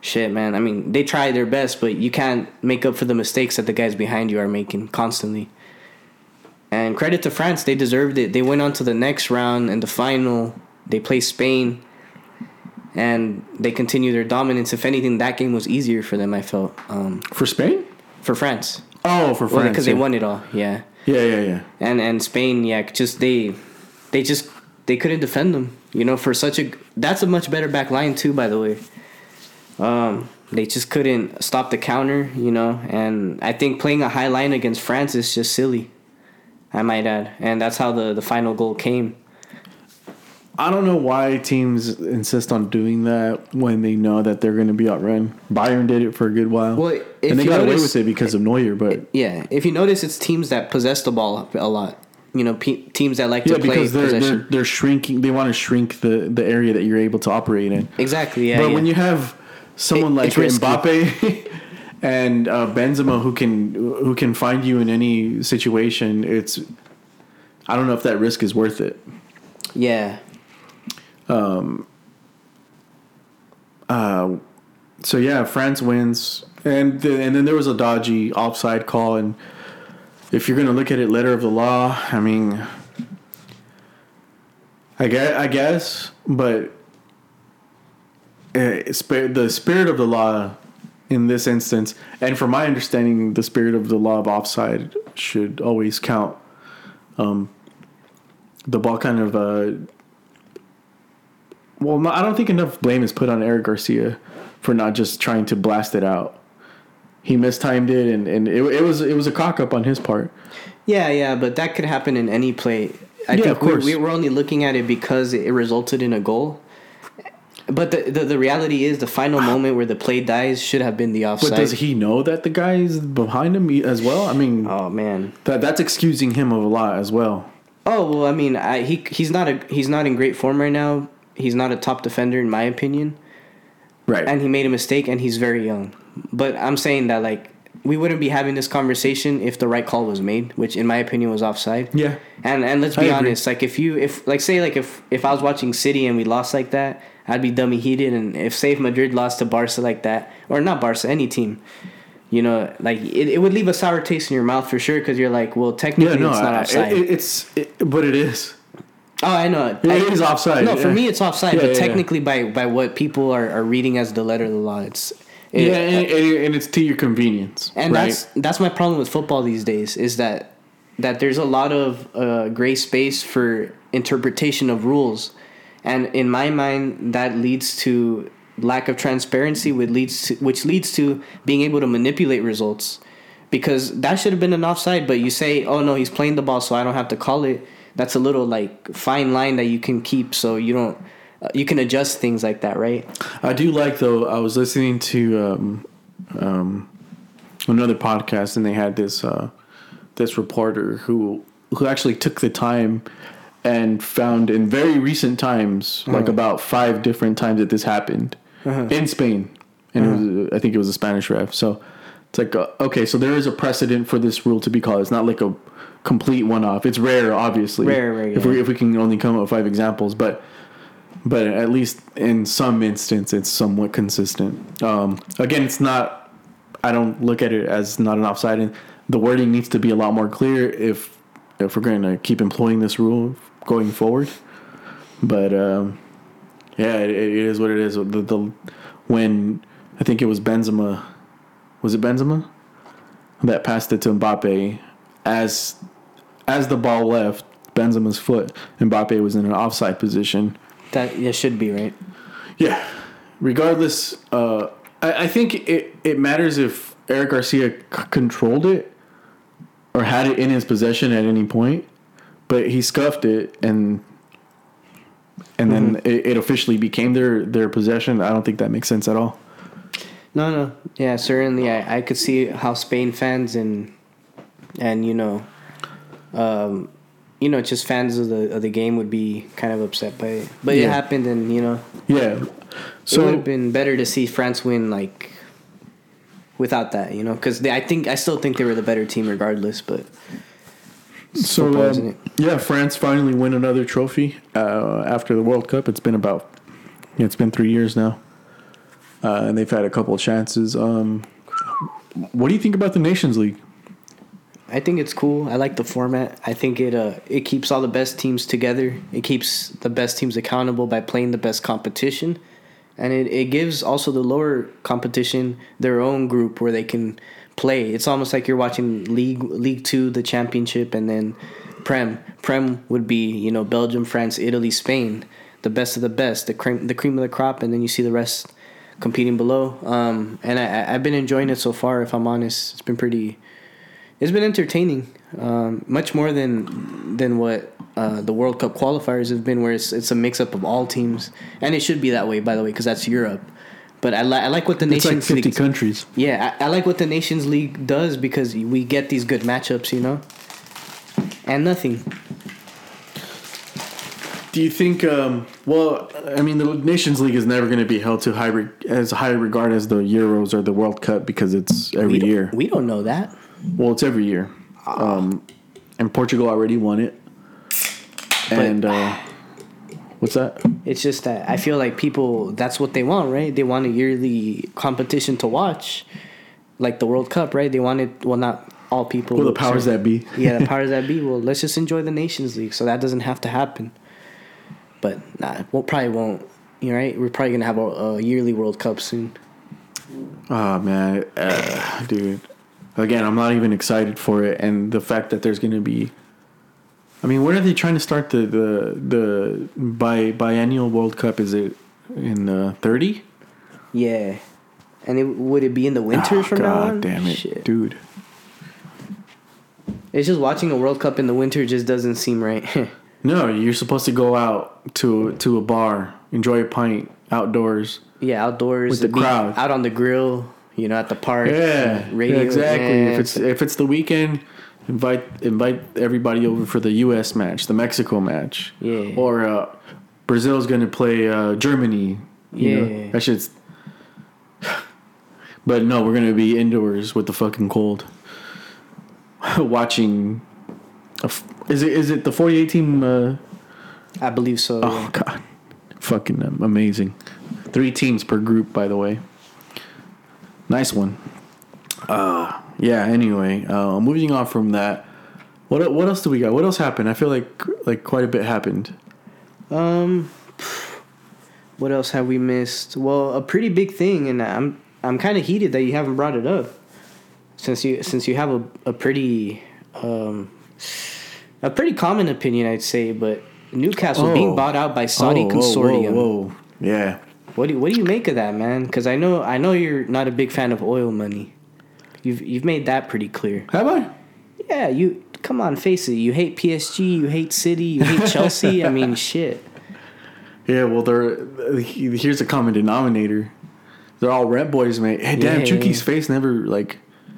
shit, man. I mean, they try their best, but you can't make up for the mistakes that the guys behind you are making constantly. And credit to France, they deserved it. They went on to the next round and the final. They play Spain, and they continue their dominance. If anything, that game was easier for them. I felt um, For Spain? for France, Oh, for France. because yeah. they won it all. Yeah, Yeah, yeah, yeah. and and Spain, yeah, just they, they just they couldn't defend them. You know, for such a that's a much better back line too. By the way, um, they just couldn't stop the counter. You know, and I think playing a high line against France is just silly. I might add, and that's how the the final goal came. I don't know why teams insist on doing that when they know that they're going to be outrun. Bayern did it for a good while, Well, if and they you got away with it because of Neuer. But Yeah, if you notice, it's teams that possess the ball a lot. You know, pe- teams that like yeah, to play because they're, they're they're shrinking. They want to shrink the the area that you're able to operate in. exactly. Yeah. but yeah. when you have someone It- like. Mbappe (laughs) and uh, Benzema who can who can find you in any situation, it's I don't know if that risk is worth it. yeah. So yeah, France wins, and and then there was a dodgy offside call, and if you're gonna look at it letter of the law, I mean, I guess, I guess but uh, the spirit of the law in this instance, and from my understanding, the spirit of the law of offside should always count. Um, the ball kind of uh, well, I don't think enough blame is put on Eric Garcia for not just trying to blast it out. He mistimed it, and, and it, it was it was a cock up on his part. Yeah, yeah, but that could happen in any play. I Yeah, think of course. We, we were only looking at it because it resulted in a goal. But the, the the reality is the final ah. moment where the play dies should have been the offside. But does he know that the guy is behind him as well? I mean, oh man. that that's excusing him of a lot as well. Oh well, I mean, I, he he's not a he's not in great form right now. He's not a top defender in my opinion, Right. and he made a mistake, and he's very young. But I'm saying that like we wouldn't be having this conversation if the right call was made, which in my opinion was offside. yeah. And and let's be honest, like if you if like say like if if I was watching City and we lost like that, I'd be dummy heated. And if say if Madrid lost to Barca like that, or not Barca, any team, you know, like it, it would leave a sour taste in your mouth for sure because you're like, well, Yeah, technically no, it's not I- offside. it- it's it, but it is. oh, I know. It I- is offside. No, for me it's offside, Yeah, but yeah, yeah. technically by by what people are, are reading as the letter of the law, it's it- yeah, and, and, and it's to your convenience. And right? that's that's my problem with football these days is that that there's a lot of uh, gray space for interpretation of rules, and in my mind, that leads to lack of transparency, which leads to, which leads to being able to manipulate results. Because that should have been an offside, but you say, "Oh no, he's playing the ball, so I don't have to call it." That's a little like fine line that you can keep, so you don't you can adjust things like that, right? I do like though. I was listening to um, um, another podcast, and they had this uh, this reporter who who actually took the time and found in very recent times, like about five different times that this happened in Spain, and it was, I think it was a Spanish ref. So it's like uh, okay, so there is a precedent for this rule to be called. It's not like a complete one off. It's rare, obviously. Rare, rare, If we if we can only come up with five examples, but but at least in some instance, it's somewhat consistent. Um, again, it's not. I don't look at it as not an offside. And the wording needs to be a lot more clear if if we're going to keep employing this rule going forward. But um, yeah, it, it is what it is. The, the when I think it was Benzema, was it Benzema that passed it to Mbappe as as the ball left Benzema's foot. Mbappe was in an offside position. That yeah should be right. Yeah. Regardless, uh, I, I think it, it matters if Eric Garcia c- controlled it or had it in his possession at any point, but he scuffed it and and then it, it officially became their their possession. I don't think that makes sense at all. No, no, yeah, certainly. I, I could see how Spain fans and and you know, um, you know, just fans of the of the game would be kind of upset by it. But it happened, and you know, Yeah. So it would have been better to see France win like without that, you know, because I think I still think they were the better team regardless. But So um, yeah, France finally win another trophy uh, after the World Cup. It's been about yeah, it's been three years now, uh, and they've had a couple of chances. Um, what do you think about the Nations League? I think it's cool. I like the format. I think it uh it keeps all the best teams together. It keeps the best teams accountable by playing the best competition. And it, it gives also the lower competition their own group where they can play. It's almost like you're watching League League 2, the championship and then Prem. Prem would be, you know, Belgium, France, Italy, Spain, the best of the best, the cream the cream of the crop and then you see the rest competing below. Um and I- I've been enjoying it so far if I'm honest. It's been pretty it's been entertaining, um, much more than than what uh, the World Cup qualifiers have been, where it's it's a mix up of all teams, and it should be that way, by the way, because that's Europe. But I, li- I like what the It's like Nations fifty League. countries. yeah, I, I like what the Nations League does because we get these good matchups, you know, and nothing. Do you think? Um, well, I mean, the Nations League is never going to be held to high re- as high regard as the Euros or the World Cup because it's every We year. we don't know that. Well, it's every year, um, and Portugal already won it. And uh, what's that? It's just that I feel like people that's what they want, right? They want a yearly competition to watch, like the World Cup, right? They wanted well, not all people. Well, the powers sorry. that be. (laughs) yeah, the (laughs) powers that be. Well, let's just enjoy the Nations League, so that doesn't have to happen. But nah, we'll probably won't. You right? We're probably gonna have a, a yearly World Cup soon. Oh man, uh, dude. Again, I'm not even excited for it, and the fact that there's going to be. I mean, when are they trying to start the the the bi biennial World Cup? Is it in uh, thirty? Yeah, and it, would it be in the winter from now on? damn it, Shit. dude. It's just watching a World Cup in the winter just doesn't seem right. (laughs) No, you're supposed to go out to to a bar, enjoy a pint outdoors. yeah, outdoors With the crowd. out on the grill. You know, at the park. Yeah, radio, exactly. yeah, if it's if it's the weekend, invite invite everybody over for the U.S. match, the Mexico match. Yeah. Or uh, Brazil's going to play uh, Germany. You know? Yeah. that shit's. (sighs) But no, we're going to be indoors with the fucking cold, (laughs) watching. A f- is it is it the forty eight team? Uh, I believe so. oh god, fucking um, amazing. Three teams per group, by the way. Nice one. Uh yeah. Anyway, uh, moving on from that, what what else do we got? What else happened? I feel like like quite a bit happened. Um, what else have we missed? Well, a pretty big thing, and I'm I'm kind of heated that you haven't brought it up, since you since you have a a pretty um a pretty common opinion, I'd say. But Newcastle being Oh. bought out by Saudi Oh, whoa, consortium. Whoa, whoa. Yeah. What do you, what do you make of that, man? Because I know I know you're not a big fan of oil money. You've you've made that pretty clear. Have I? Yeah, you come on, face it. You hate PSG, you hate City, you hate (laughs) Chelsea. I mean, shit. Yeah. Well, they're here's a common denominator. They're all rent boys, mate. Hey, damn, Yeah. Chucky's face never like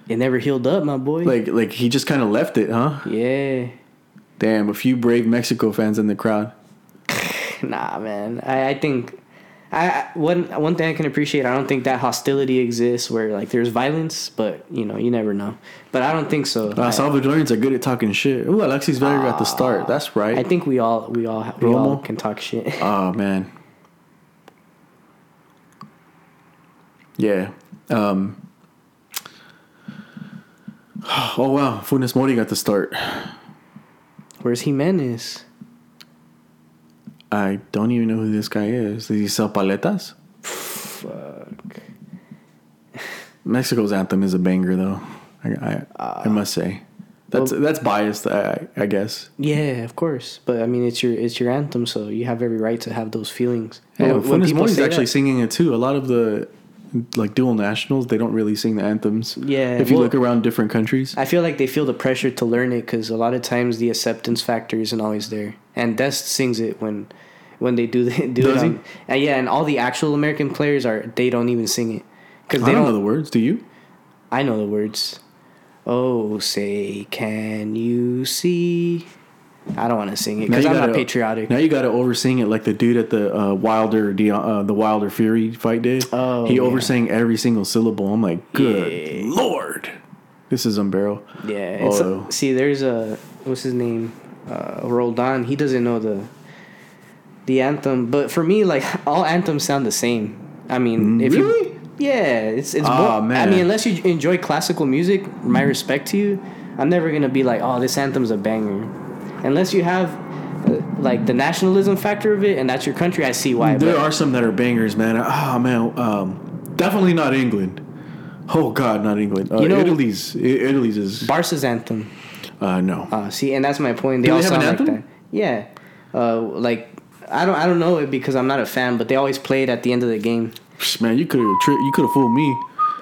It never healed up, my boy. like like he just kind of left it, huh? yeah. Damn, a few brave Mexico fans in the crowd. (laughs) Nah, man. I, I think I one one thing I can appreciate. I don't think that hostility exists where like there's violence, but you know you never know. But I don't think so. Uh, I, Salvadorians are good at talking shit. Ooh, Alexis Vega at the start. That's right. I think we all we all we all can talk shit. Oh (laughs) man. Yeah. Um. (sighs) Oh wow, Funes Mori got the start. Where's Jimenez? I don't even know who this guy is. Does he sell paletas? Fuck. Mexico's anthem is a banger, though. I I, I uh, must say, that's that's biased. I I guess. Yeah, of course. But I mean, it's your it's your anthem, so you have every right to have those feelings. Yeah, And when Funes people Mori's actually that- singing it too. A lot of the like dual nationals, they don't really sing the anthems. Yeah, If you well- look around different countries, I feel like they feel the pressure to learn it because a lot of times the acceptance factor isn't always there. And Dest sings it when when they do the, (laughs) do Does it. On, and yeah, and all the actual American players are they don't even sing it because they don't don't. know the words. Do you? I know the words. Oh, say, can you see? I don't want to sing it because you I'm not gotta- patriotic. Now you got to oversing it like the dude at the uh, Wilder De- uh, the Wilder Fury fight did. Oh, he yeah. oversang every single syllable. I'm like, good Yeah. lord, this is unbarrel. Yeah. It's Oh. see, there's a what's his name, uh, Roldan. He doesn't know the the anthem, but for me, like (laughs) all anthems sound the same. I mean, if Mm, Really? you, yeah, it's it's. Aw, bo- I mean, unless you enjoy classical music, my respect to you. I'm never gonna be like, oh, this anthem's a banger, unless you have. uh, Like the nationalism factor of it, and that's your country. I see why. There but- are some that are bangers, man. Oh man, um, definitely not England. Oh God, not England. Uh, You know- Italy's Italy's is Barca's anthem. uh, no. Uh, see, and that's my point. They Do all they have an sound like that. Yeah, uh, like I don't I don't know it because I'm not a fan, but they always play it at the end of the game. Man, you could have tri- you could have fooled me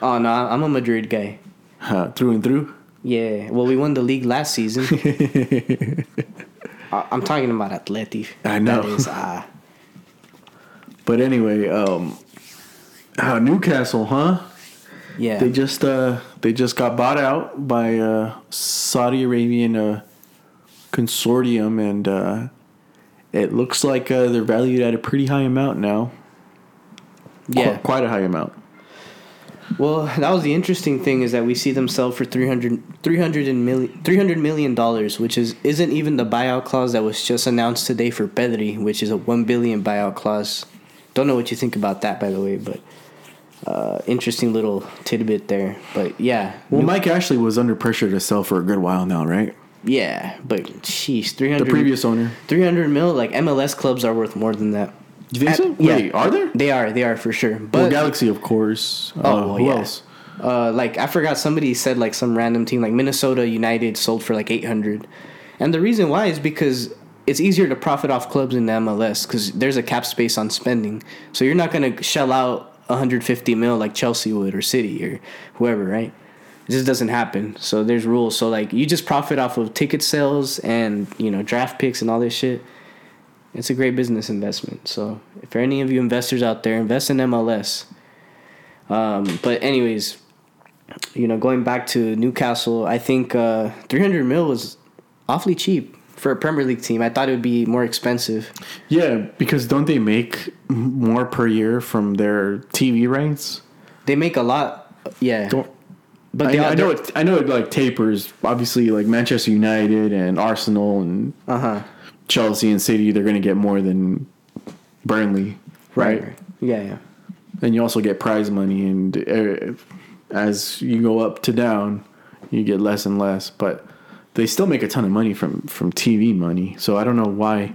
Oh no, I'm a Madrid guy. uh, through and through. Yeah, well, we won the league last season. (laughs) I- I'm talking about Atleti. I know. That is, uh, But anyway, um, uh, Newcastle, huh? yeah. They just uh, they just got bought out by uh, Saudi Arabian uh, consortium, and uh, it looks like uh, they're valued at a pretty high amount now. Qu- yeah. quite a high amount. Well, that was the interesting thing is that we see them sell for 300, 300 and million, $300 million, which is isn't even the buyout clause that was just announced today for Pedri, which is a 1 billion buyout clause. Don't know what you think about that by the way, but uh, interesting little tidbit there. But yeah. Well, Mike Ashley was under pressure to sell for a good while now, right? yeah, but sheesh, The previous owner. 300 mil like MLS clubs are worth more than that. You think At- so? yeah. Wait, are there? They are, they are for sure. Well, But Galaxy, of course. Oh, uh, well, who yeah. else? Uh, like I forgot somebody said like some random team like Minnesota United sold for like eight hundred, and the reason why is because it's easier to profit off clubs in the MLS because there's a cap space on spending, so you're not gonna shell out 150 mil like Chelsea would or City or whoever, right? It just doesn't happen. So there's rules. So like you just profit off of ticket sales and you know draft picks and all this shit. It's a great business investment. So if for any of you investors out there, invest in MLS. Um, but anyways, you know, going back to Newcastle, I think uh, 300 mil was awfully cheap for a Premier League team. I thought it would be more expensive. Yeah, because don't they make more per year from their TV rights? They make a lot, yeah. Don't but I, I know it. I know it like tapers. Obviously, like Manchester United and Arsenal and Uh huh. Chelsea and City, they're going to get more than Burnley, right? Yeah, yeah. And you also get prize money, and uh, as you go up to down, you get less and less. But they still make a ton of money from from TV money. So I don't know why.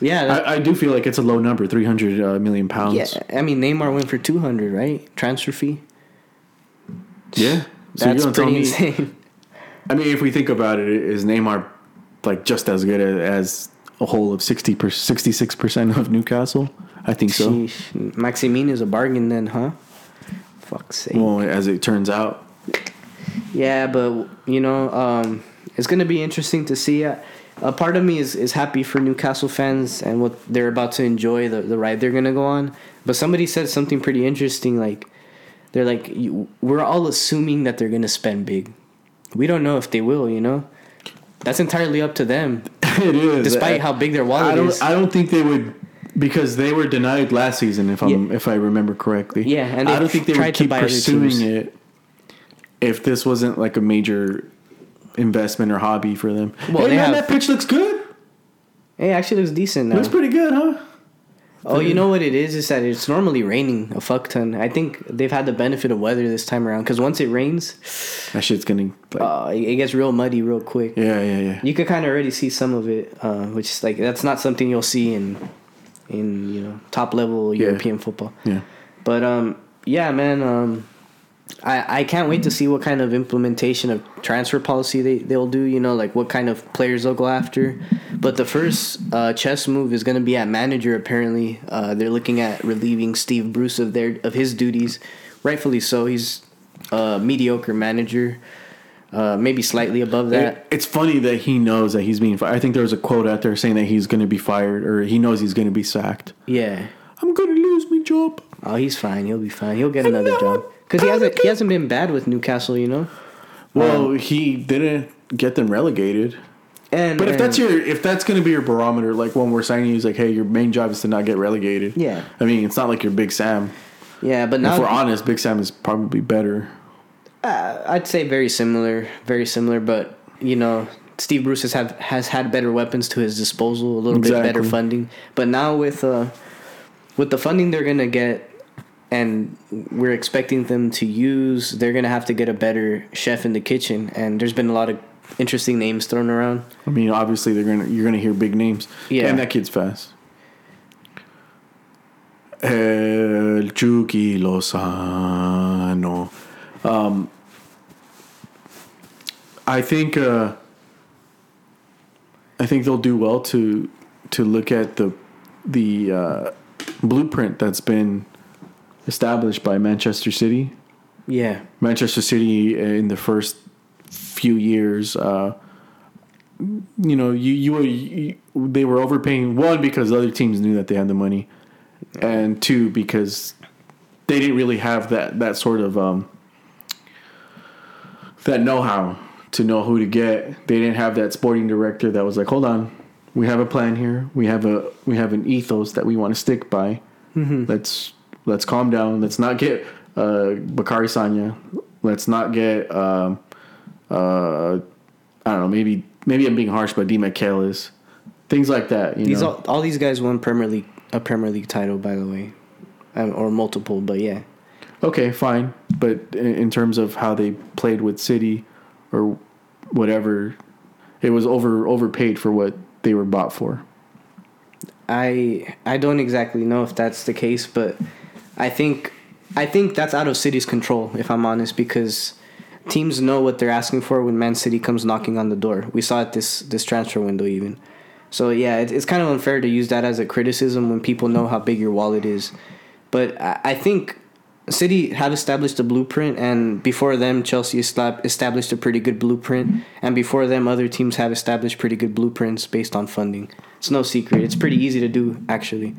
Yeah, I, I do feel like it's a low number, three hundred uh, million pounds. yeah. I mean, Neymar went for 200, right? Transfer fee. Yeah. So That's you're gonna tell pretty me? insane. I mean, if we think about it, is Neymar like just as good as a whole of 60 per, 66% of Newcastle. I think so. Sheesh. Maximin is a bargain then, huh? Fuck's sake. Well, as it turns out. Yeah, but you know, um, it's gonna be interesting to see. Uh, a part of me is, is happy for Newcastle fans and what they're about to enjoy the, the ride they're gonna go on. But somebody said something pretty interesting. Like they're like, you, we're all assuming that they're gonna spend big. We don't know if they will. You know, that's entirely up to them. (laughs) it is. Despite I- how big their I wallet don't, is. I don't think they would because they were denied last season if I'm Yeah. if I remember correctly. Yeah, and I don't think they tried would keep pursuing it if this wasn't like a major investment or hobby for them. Well, hey man, have- that pitch looks good. Hey, actually looks decent now. Looks pretty good, huh? Oh, you know what it is? Is that it's normally raining a fuck ton. I think they've had the benefit of weather this time around because once it rains, That shit's gonna like uh, it gets real muddy real quick. yeah, yeah, yeah. You could kind of already see some of it, uh, which is like that's not something you'll see in in you know top level Yeah. European football. Yeah. But um, yeah, man. Um, I I can't wait to see what kind of implementation of transfer policy they they'll do. You know, like what kind of players they'll go after. But the first uh, chess move is going to be at manager. Apparently, uh, they're looking at relieving Steve Bruce of their of his duties, rightfully so. He's a mediocre manager, uh, maybe slightly above that. It's funny that he knows that he's being fired. I think there was a quote out there saying that he's going to be fired or he knows he's going to be sacked. Yeah. I'm going to lose my job. Oh, he's fine. He'll be fine. He'll get another job because he hasn't he hasn't been bad with Newcastle. You know. Well, he didn't get them relegated. And But if and- that's your if that's going to be your barometer, like when we're signing he's like, hey, your main job is to not get relegated. Yeah. I mean, it's not like you're Big Sam. yeah, but now if we're honest, Big Sam is probably better. Uh, I'd say very similar, very similar. But you know, Steve Bruce has have has had better weapons to his disposal, a little bit better funding. But now with uh, with the funding they're gonna get, and we're expecting them to use, they're gonna have to get a better chef in the kitchen. And there's been a lot of interesting names thrown around. I mean, obviously they're gonna you're gonna hear big names. Yeah. and that kid's fast. El Chucky Lozano. Um, I think uh, I think they'll do well to to look at the the uh, blueprint that's been established by Manchester City. Yeah, Manchester City in the first few years, uh, you know, you, you were you, they were overpaying one because other teams knew that they had the money, and two because they didn't really have that that sort of um, that know how to know who to get. They didn't have that sporting director that was like, hold on, we have a plan here. We have a we have an ethos that we want to stick by. Let's let's calm down. Let's not get uh, Bacary Sagna. Let's not get um, uh, I don't know. Maybe maybe I'm being harsh, but Demichelis, things like that. You these know, all, all these guys won Premier League a Premier League title, by the way, um, or multiple. But yeah, okay, fine. But in, in terms of how they played with City or whatever, it was over overpaid for what they were bought for. I I don't exactly know if that's the case, but I think I think that's out of City's control, if I'm honest, because teams know what they're asking for when Man City comes knocking on the door. We saw it this this transfer window even. So yeah, it, it's kind of unfair to use that as a criticism when people know how big your wallet is. But I, I think City have established a blueprint, and before them, Chelsea established a pretty good blueprint, and before them, other teams have established pretty good blueprints based on funding. It's no secret. It's pretty easy to do, actually.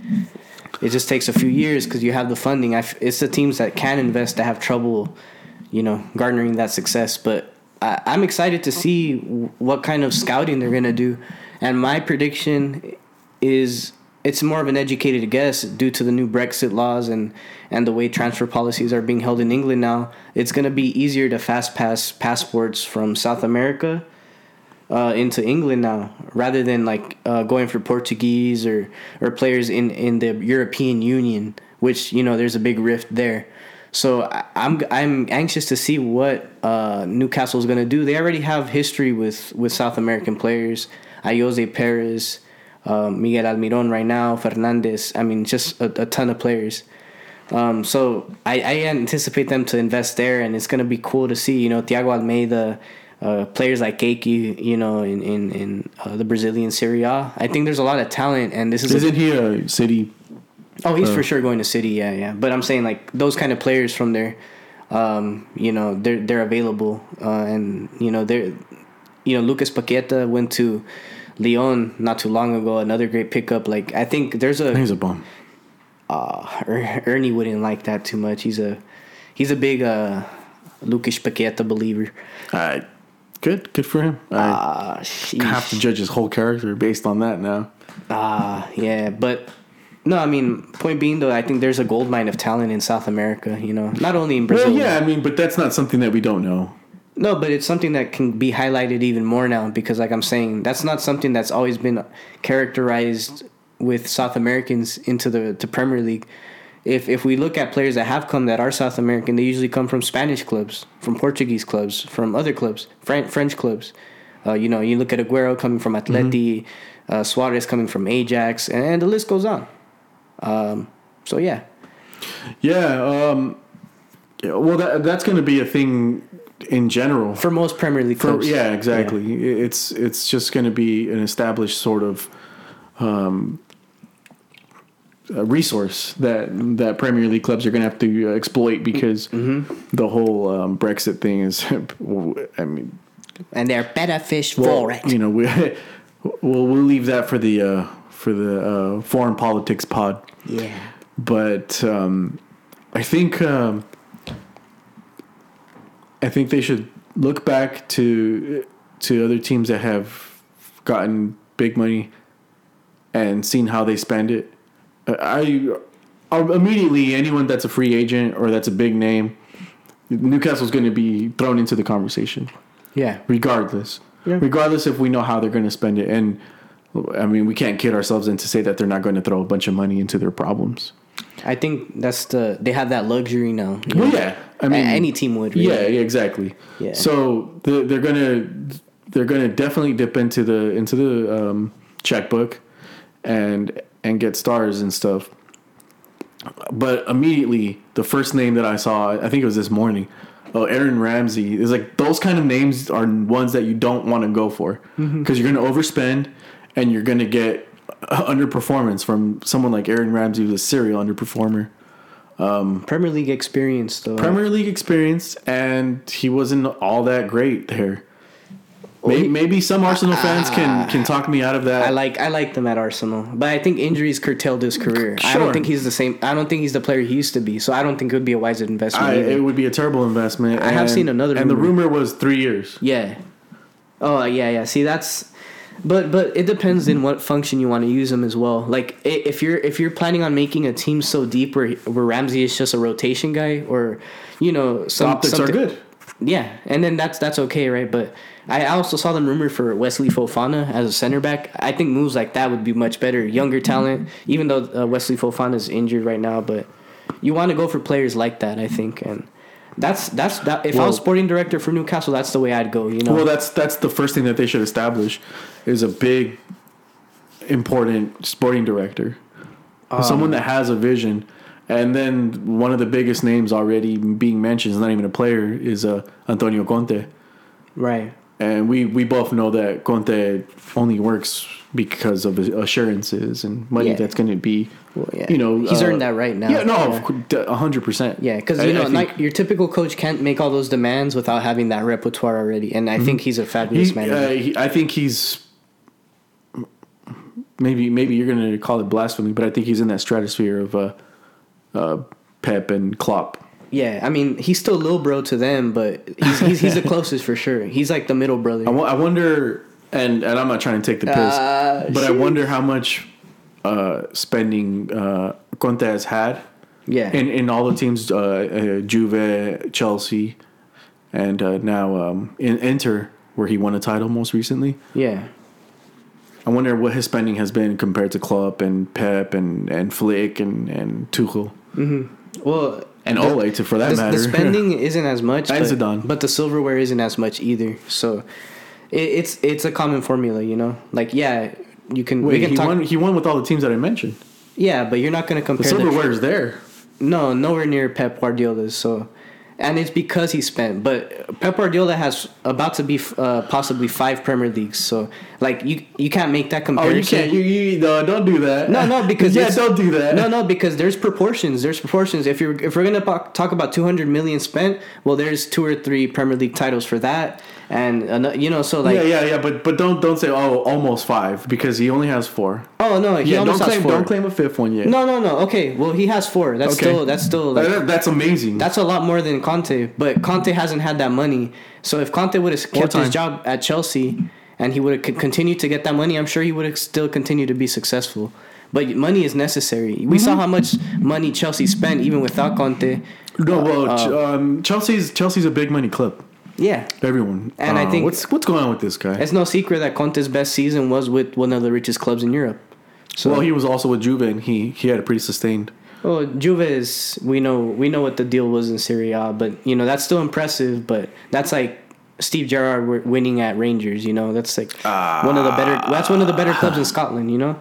It just takes a few years because you have the funding. It's the teams that can invest that have trouble, you know, garnering that success. But I, I'm excited to see what kind of scouting they're gonna do, and my prediction is it's more of an educated guess due to the new Brexit laws and and the way transfer policies are being held in England now. It's gonna be easier to fast pass passports from South America uh, into England now, rather than like uh, going for Portuguese or or players in in the European Union, which you know there's a big rift there. So I'm I'm anxious to see what uh, Newcastle is gonna do. They already have history with with South American players, Ayose Perez, um, Miguel Almiron right now, Fernandez. I mean, just a, a ton of players. Um, so I, I anticipate them to invest there, and it's gonna be cool to see. You know, Thiago Almada, uh, players like Kayky, you know, in in in uh, the Brazilian Serie A. I think there's a lot of talent, and this is isn't he a city? Oh, he's Uh, for sure going to City. Yeah, yeah. But I'm saying like those kind of players from there, um, you know, they're they're available, uh, and you know they're, you know, Lucas Paqueta went to Lyon not too long ago. Another great pickup. Like I think there's a He's a bum. uh, Er- Ernie wouldn't like that too much. He's a he's a big uh, Lucas Paqueta believer. All right, good, good for him. I Ah, have to judge his whole character based on that now. Ah, yeah, but no, I mean, point being though, I think there's a gold mine of talent in South America. You know, not only in Brazil. Well, yeah, I mean, but that's not something that we don't know. No, but it's something that can be highlighted even more now because, like I'm saying, that's not something that's always been characterized with South Americans into the to Premier League. If if we look at players that have come that are South American, they usually come from Spanish clubs, from Portuguese clubs, from other clubs, French French clubs. Uh, you know, you look at Aguero coming from Atleti, uh, Suarez coming from Ajax, and the list goes on. Um, so yeah, Yeah, um, well, that that's going to be a thing in general. for most Premier League For, clubs. yeah, exactly. It's it's just going to be an established sort of um, resource that that Premier League clubs are going to have to exploit because Mm-hmm. the whole um, Brexit thing is. (laughs) I mean, and they're better fish well, for it. you know, we (laughs) we'll we'll leave that for the uh, for the uh, foreign politics pod. Yeah. but um, I think um, I think they should look back to to other teams that have gotten big money and seen how they spend it. I, I immediately anyone that's a free agent or that's a big name, Newcastle's going to be thrown into the conversation Yeah. regardless. Yeah. Regardless if we know how they're going to spend it, and I mean we can't kid ourselves into say that they're not going to throw a bunch of money into their problems. I think that's the they have that luxury now. Well, know? yeah, I mean any team would. Really. Yeah, yeah, exactly. Yeah. So they're, they're gonna they're gonna definitely dip into the into the um, checkbook and and get stars and stuff. But immediately, the first name that I saw, I think it was this morning. Oh, Aaron Ramsey is like those kind of names are ones that you don't want to go for mm-hmm. because you're going to overspend and you're going to get underperformance from someone like Aaron Ramsey, who's a serial underperformer. Um, Premier League experience though. Premier League experience, and he wasn't all that great there. Maybe, maybe some Arsenal ah, fans can ah, can talk me out of that. I like I like them at Arsenal, but I think injuries curtailed his career. I don't think he's the same. I don't think he's the player he used to be. So I don't think it would be a wise investment. I, it would be a terrible investment. I have seen another and the rumor. rumor was three years. yeah. Oh yeah, yeah. See, that's. But but it depends in what function you want to use him as well. Like if you're if you're planning on making a team so deep where where Ramsey is just a rotation guy, or you know The some optics are good. Yeah, and then that's that's okay, right? But I also saw them rumored for Wesley Fofana as a center back. I think moves like that would be much better. Younger talent, even though uh, Wesley Fofana is injured right now, but you want to go for players like that, I think, and that's that's that. If I was sporting director for Newcastle, that's the way I'd go. You know, Well, that's that's the first thing that they should establish is a big, important sporting director, Um, someone that has a vision. And then one of the biggest names already being mentioned is not even a player is uh, Antonio Conte. right? And we, we both know that Conte only works because of assurances and money Yeah. that's going to be, Well, yeah. you know, He's uh, earned that right now. Yeah, no, hundred percent. Yeah, because I- you I know, think like your typical coach can't make all those demands without having that repertoire already, and I think he's a fabulous he, manager. uh, he, I think he's maybe maybe you're going to call it blasphemy, but I think he's in that stratosphere of uh, uh, Pep and Klopp. Yeah, I mean, he's still little bro to them, but he's he's, he's the (laughs) closest for sure. He's like the middle brother. I wonder, and and I'm not trying to take the piss, Uh, but I wonder how much uh, spending uh, Conte has had yeah, in in all the teams, uh, uh, Juve, Chelsea, and uh, now um, in Inter, where he won a title most recently. yeah, I wonder what his spending has been compared to Klopp and Pep and and Flick and and Tuchel well, and the- Ole to for that the, matter. the spending (laughs) isn't as much, but, but the silverware isn't as much either. So it, it's it's a common formula, you know. Like, yeah, you can we Wait, can he talk. won. He won with all the teams that I mentioned. Yeah, but you're not going to compare the silverware is there. No, nowhere near Pep Guardiola's. So, and it's because he spent. But Pep Guardiola has about to be uh, possibly five Premier Leagues, so like you you can't make that comparison. Oh, you can't. You, you no, don't do that. No, no, because (laughs) yeah, don't do that. No, no, because there's proportions. There's proportions. If you're if we're gonna talk about 200 million spent, well, there's two or three Premier League titles for that, and ano- you know, so like, yeah, yeah, yeah. But but don't don't say oh almost five because he only has four. oh no, he Yeah, don't almost claim four. don't claim a fifth one yet. No, no, no. Okay, well, he has four. That's Okay. still that's still like, That- that's amazing. that's a lot more than Conte. But Conte hasn't had that money. So if Conte would have kept his job at Chelsea and he would have continued to get that money, I'm sure he would have still continued to be successful. But money is necessary. We Mm-hmm. saw how much money Chelsea spent even without Conte. no, well, uh, um, Chelsea's Chelsea's a big money club. Yeah. Everyone, And I Uh, think- what's what's going on with this guy? It's no secret that Conte's best season was with one of the richest clubs in Europe. So well, he was also with Juve, and he he had a pretty sustained. Well, Juve is we know we know what the deal was in Serie A, but you know that's still impressive. But that's like Steve Gerrard winning at Rangers. You know that's like one of the better. That's one of the better clubs in Scotland. You know.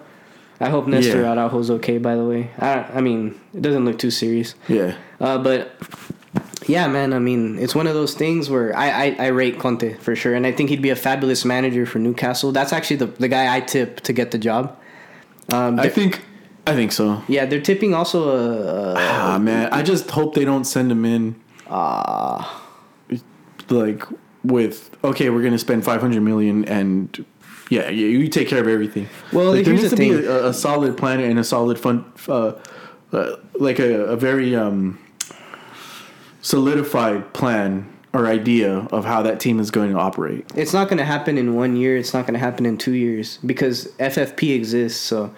I hope Nestor Yeah. Araujo's okay. By the way, I I mean it doesn't look too serious. Yeah, Uh, but yeah, man. I mean, it's one of those things where I, I, I rate Conte for sure, and I think he'd be a fabulous manager for Newcastle. That's actually the the guy I tip to get the job. Um, I think I think so. yeah, they're tipping also a, a Ah man, I just hope they don't send him in. Ah. like with okay, we're gonna spend five hundred million and. Yeah, you, you take care of everything. Well, like, there needs the to thing. be a, a solid plan and a solid fund, uh, uh, like a, a very um, solidified plan or idea of how that team is going to operate. It's not going to happen in one year. It's not going to happen in two years because FFP exists. So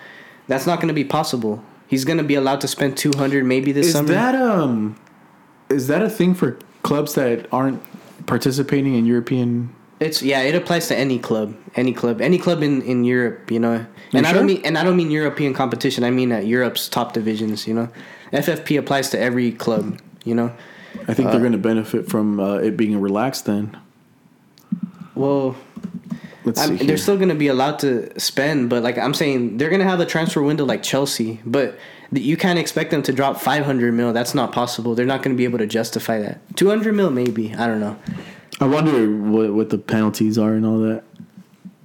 that's not going to be possible. He's going to be allowed to spend two hundred maybe this Is summer. that um, is that a thing for clubs that aren't participating in European? it's yeah. It applies to any club, any club, any club in, in Europe. You know, and I sure? don't mean and I don't mean European competition. I mean at Europe's top divisions. You know, FFP applies to every club. You know, I think they're going to benefit from uh, it being relaxed. Then well. let's see. here. they're still going to be allowed to spend, but like I'm saying, they're going to have a transfer window like Chelsea, but you can't expect them to drop 500 mil. That's not possible. They're not going to be able to justify that. 200 mil, maybe. I don't know. I wonder what what the penalties are and all that.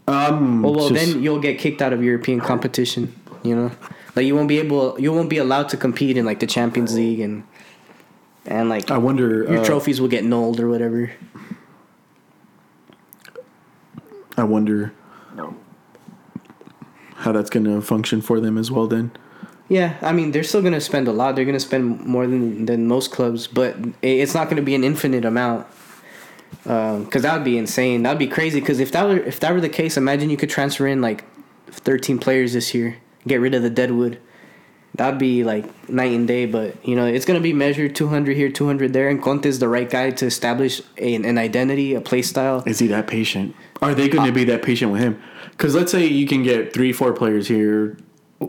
Um, Well, well, just- then you'll get kicked out of European competition. You know, like you won't be able, you won't be allowed to compete in like the Champions League and and like I wonder. your uh, trophies will get nulled or whatever. I wonder how that's going to function for them as well. Then Yeah, I mean they're still gonna spend a lot. They're gonna spend more than than most clubs, but it's not gonna be an infinite amount. Because that would be insane. That'd be crazy. Because if that were if that were the case, imagine you could transfer in like thirteen players this year, get rid of the deadwood. That'd be like night and day. But you know it's gonna be measured two hundred here, two hundred there, and Conte is the right guy to establish a, an identity, a play style. is he that patient? Are they going to be that patient with him? Because let's say you can get three, four players here,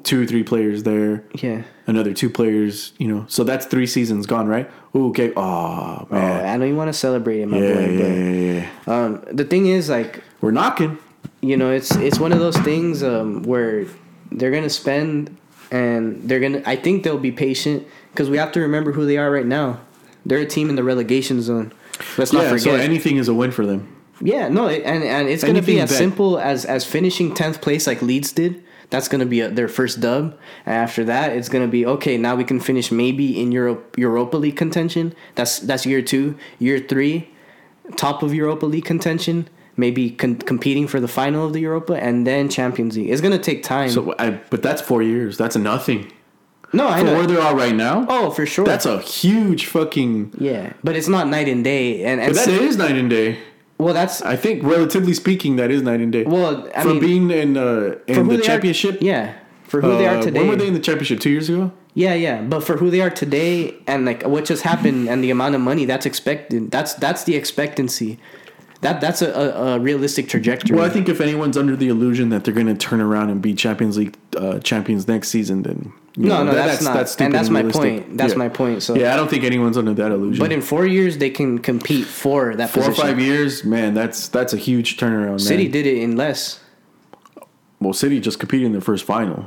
two, three players there, Yeah. another two players. You know, so that's three seasons gone, right? Ooh, okay. Oh Oh, man. I know you want to celebrate it, my yeah, boy. yeah, but yeah, yeah. um, the thing is, like, We're knocking. you know it's it's one of those things um, where they're gonna spend and they're gonna i think they'll be patient because we have to remember who they are right now. They're a team in the relegation zone. Let's not yeah. forget. So anything is a win for them. yeah no it- and, and it's gonna be as that- simple as as finishing 10th place like leeds did. That's gonna be a, their first dub. And after that it's gonna be okay now we can finish maybe in europe europa league contention. That's that's year two. Year three top of Europa League contention, maybe con- competing for the final of the Europa, and then Champions League. It's gonna take time. So, I, but that's four years. That's nothing no, I for know. where they are right now. Oh, for sure. That's a huge fucking. yeah, but it's not night and day. And, and But that s- is night and day. well, that's I think, relatively speaking, that is night and day. well. I from mean, being in uh, in the they are- championship. yeah, for who they are uh, today. When were they in the championship? Two years ago. yeah, yeah, but for who they are today, and like what just happened, and the amount of money that's expected. That's that's the expectancy. That that's a, a, a realistic trajectory. Well, I think if anyone's under the illusion that they're going to turn around and be Champions League uh, champions next season, then no, know, no, that- that's, not. stupid and that's my realistic. point. That's Yeah. my point. So, Yeah, I don't think anyone's under that illusion. but in four years they can compete for that four or five years, man, that's that's a huge turnaround. City man. did it in less. well, City just competed in their first final.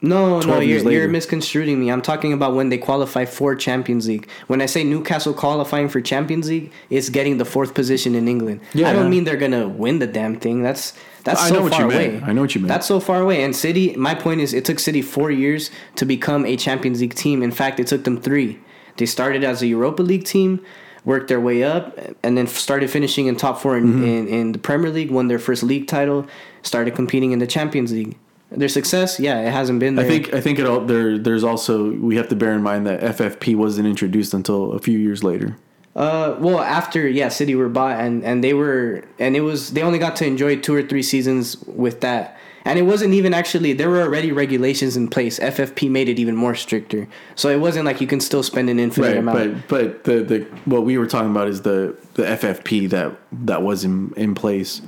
No, no, you're, you're misconstruing me. I'm talking about when they qualify for Champions League. When I say Newcastle qualifying for Champions League, it's getting the fourth position in England. Yeah. I don't mean they're gonna win the damn thing. That's that's I so know what far you meant. away. I know what you mean. That's so far away. And City, my point is, it took City four years to become a Champions League team. In fact, it took them three. They started as a Europa League team, worked their way up, and then started finishing in top 4 in, Mm-hmm. in, in the Premier League. Won their first league title. Started competing in the Champions League. Their success, yeah, it hasn't been there. I think I think it all there. There's also we have to bear in mind that FFP wasn't introduced until a few years later. Uh, well, after yeah, City were bought and and they were and it was they only got to enjoy two or three seasons with that, and it wasn't even actually there were already regulations in place. FFP made it even more stricter, so it wasn't like you can still spend an infinite Right, amount. but but the the what we were talking about is the the FFP that that was in in place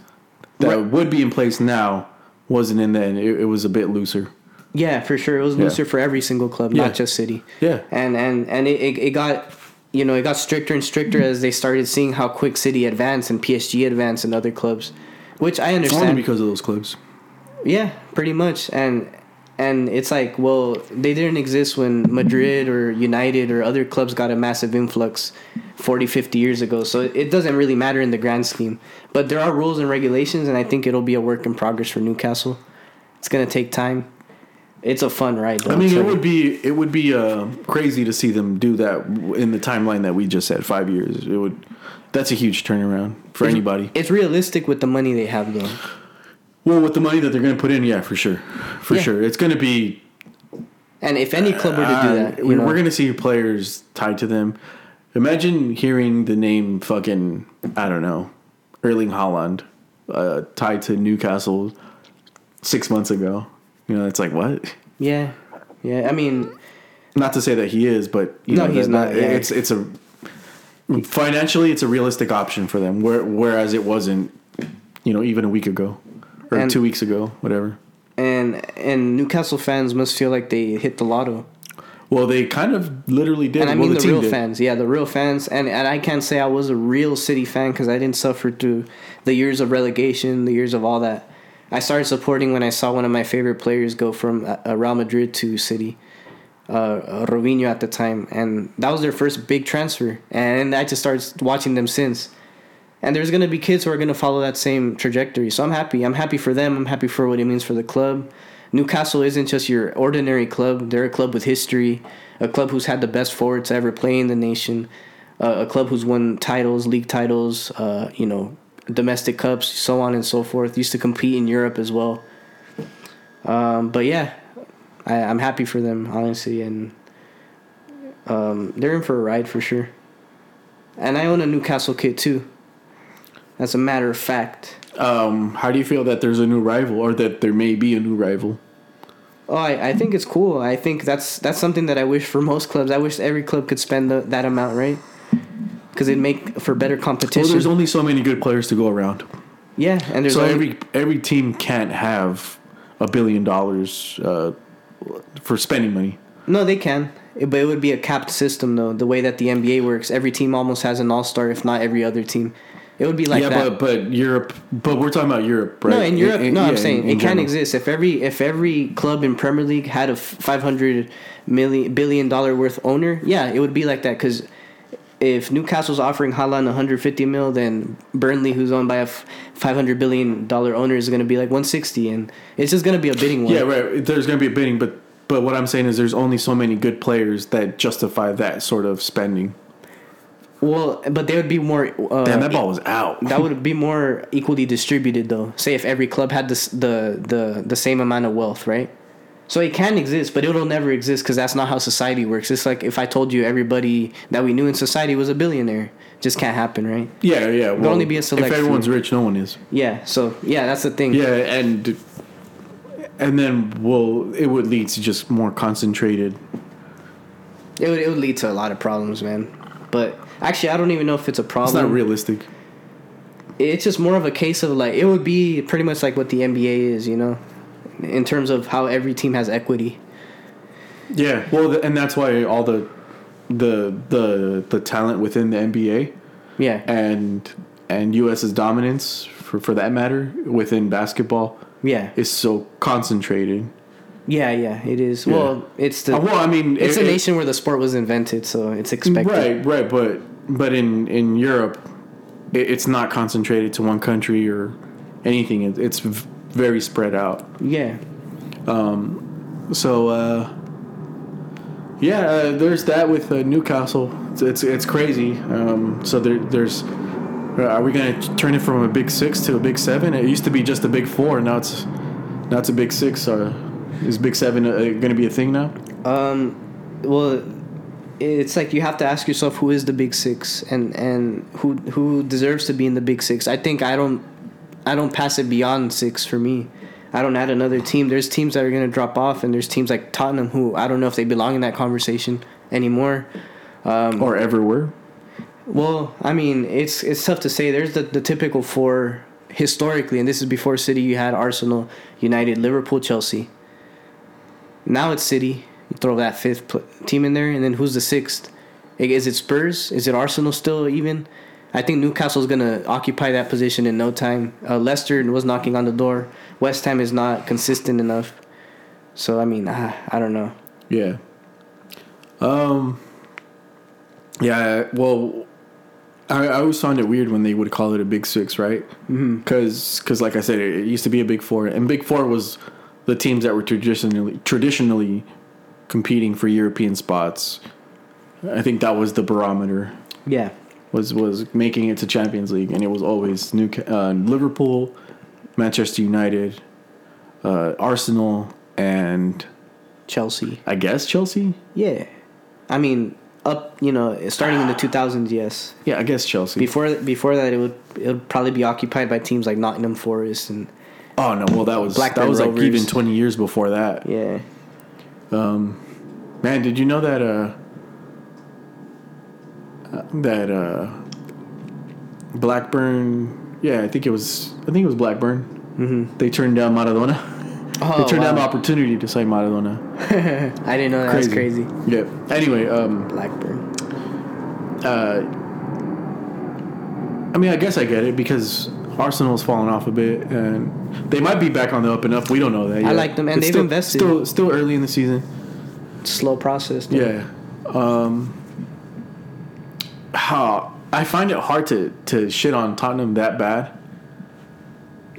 that Right. would be in place now wasn't in then. It, it was a bit looser. yeah, for sure, it was Yeah. looser for every single club, Yeah. not just City. Yeah. and and and it, it, it got you know it got stricter and stricter as they started seeing how quick City advanced and PSG advanced and other clubs, which I understand. Only because of those clubs. Yeah, pretty much. And and it's like, well, they didn't exist when Madrid or United or other clubs got a massive influx 40, 50 years ago. So it doesn't really matter in the grand scheme. But there are rules and regulations and I think it'll be a work in progress for Newcastle. It's going to take time. It's a fun ride. Though, I mean, it would be it would be uh, crazy to see them do that in the timeline that we just said, five years. It would. That's a huge turnaround for anybody. It's realistic with the money they have though. Well, with the money that they're going to put in, yeah, for sure, for Yeah. sure, it's going to be. And if any club were to do uh, that, you we- know, we're going to see players tied to them. Imagine hearing the name fucking I don't know, Erling Haaland, uh, tied to Newcastle six months ago. You know, it's like what? yeah. Yeah, I mean, Not to say that he is, but you No, know, he's not, yeah. It's it's a financially, it's a realistic option for them. Where, whereas it wasn't, you know, even a week ago or And- two weeks ago, whatever. and and Newcastle fans must feel like they hit the lotto. Well, they kind of literally did. And I well, mean the, team real did. fans, yeah, the real fans, and and I can't say I was a real City fan because I didn't suffer through the years of relegation, the years of all that. I started supporting when I saw one of my favorite players go from uh, uh, Real Madrid to City, uh, uh, Robinho at the time, and that was their first big transfer, and I just started watching them since. And there's gonna be kids who are gonna follow that same trajectory, so I'm happy. I'm happy for them. I'm happy for what it means for the club. Newcastle isn't just your ordinary club. They're a club with history, a club who's had the best forwards to ever play in the nation, uh, a club who's won titles, league titles, uh, you know, domestic cups, so on and so forth. Used to compete in Europe as well. Um, but yeah, I, I'm happy for them, honestly, and um, they're in for a ride for sure. And I own a Newcastle kit too. As a matter of fact. Um, how do you feel that there's a new rival, or that there may be a new rival? Oh, I, I think it's cool. I think that's that's something that I wish for most clubs. I wish every club could spend the, that amount, right? Because it'd make for better competition. Well, there's only so many good players to go around, yeah, and there's so only, every every team can't have a billion dollars uh, for spending money. no, they can, but it would be a capped system though. The way that the NBA works, every team almost has an all star, if not every other team. It would be like yeah, that. but but Europe, but we're talking about Europe, right? No, in Europe, no, yeah, I'm saying in- it can exist. If every if every club in Premier League had a 500 million billion dollar worth owner, yeah, it would be like that. Because if Newcastle's offering Haaland 150 mil, then Burnley, who's owned by a 500 billion dollar owner, is going to be like 160, and it's just going to be a bidding war. Yeah, right. There's going to be a bidding, but but what I'm saying is there's only so many good players that justify that sort of spending. Well, but they would be more. Uh, Damn, that ball was out. that would be more equally distributed though. Say if every club had this, the the the same amount of wealth, right? So it can exist, but it'll never exist because that's not how society works. It's like if I told you everybody that we knew in society was a billionaire, just can't happen, right? yeah, yeah. Well, only be a select If everyone's few. rich, no one is. Yeah. So yeah, that's the thing. Yeah, and and then well, it would lead to just more concentrated. It would it would lead to a lot of problems, man. But actually, I don't even know if it's a problem. It's not realistic. it's just more of a case of like it would be pretty much like what the NBA is, you know, in terms of how every team has equity. Yeah, well, and that's why all the the the the talent within the NBA Yeah. and and US's dominance for for that matter within basketball Yeah. is so concentrated Yeah, yeah, it is. Yeah. Well, it's the Uh, well, I mean, it's it- a it- nation where the sport was invented, so it's expected. Right, right, but but in in Europe, it, it's not concentrated to one country or anything. It, it's v- very spread out. Yeah. Um. So uh, yeah, uh, there's that with uh, Newcastle. It's it's, it's crazy. Um, so there, there's. uh, Are we gonna turn it from a big six to a big seven? It used to be just a big four. Now it's now it's a big six. Uh, is big seven uh, gonna be a thing now? Um, well, it's like you have to ask yourself who is the big six and and who who deserves to be in the big six. I think I don't I don't pass it beyond six for me. I don't add another team. There's teams that are gonna drop off, and there's teams like Tottenham who I don't know if they belong in that conversation anymore. Um, Or ever were? Well, I mean, it's it's tough to say. There's the, the typical four historically, and this is before City. You had Arsenal, United, Liverpool, Chelsea. Now it's City. You throw that fifth pl- team in there, and then who's the sixth? Is it Spurs? Is it Arsenal still even? I think Newcastle's gonna occupy that position in no time. Uh, Leicester was knocking on the door. West Ham is not consistent enough. So I mean, ah, I don't know. Yeah. Um. Yeah. Well, I, I always found it weird when they would call it a big six, right? Because, like I said, it, it used to be a big four, and big four was the teams that were traditionally traditionally competing for European spots. I think that was the barometer Yeah, was was making it to Champions League, and it was always New uh, Liverpool, Manchester United, uh, Arsenal, and Chelsea. I guess Chelsea. Yeah, I mean, up you know, starting in the two thousands, yes. Yeah, I guess Chelsea. Before before that, it would it would probably be occupied by teams like Nottingham Forest and Oh no! Well, that was Blackburn that was like Rovers. even twenty years before that. yeah. Um, Man, did you know that? Uh, uh, that uh, Blackburn. Yeah, I think it was. I think it was Blackburn. Mm-hmm. They turned down Maradona. Oh, they turned down the opportunity to sign Maradona. (laughs) I didn't know that was crazy. Yeah. Anyway, um, Blackburn. uh, I mean, I guess I get it because Arsenal's fallen off a bit, and they might be back on the up and up. We don't know that. Yet. I like them, and It's they've still, invested. Still, still early in the season. Slow process. though. Yeah. Um, how I find it hard to to shit on Tottenham that bad.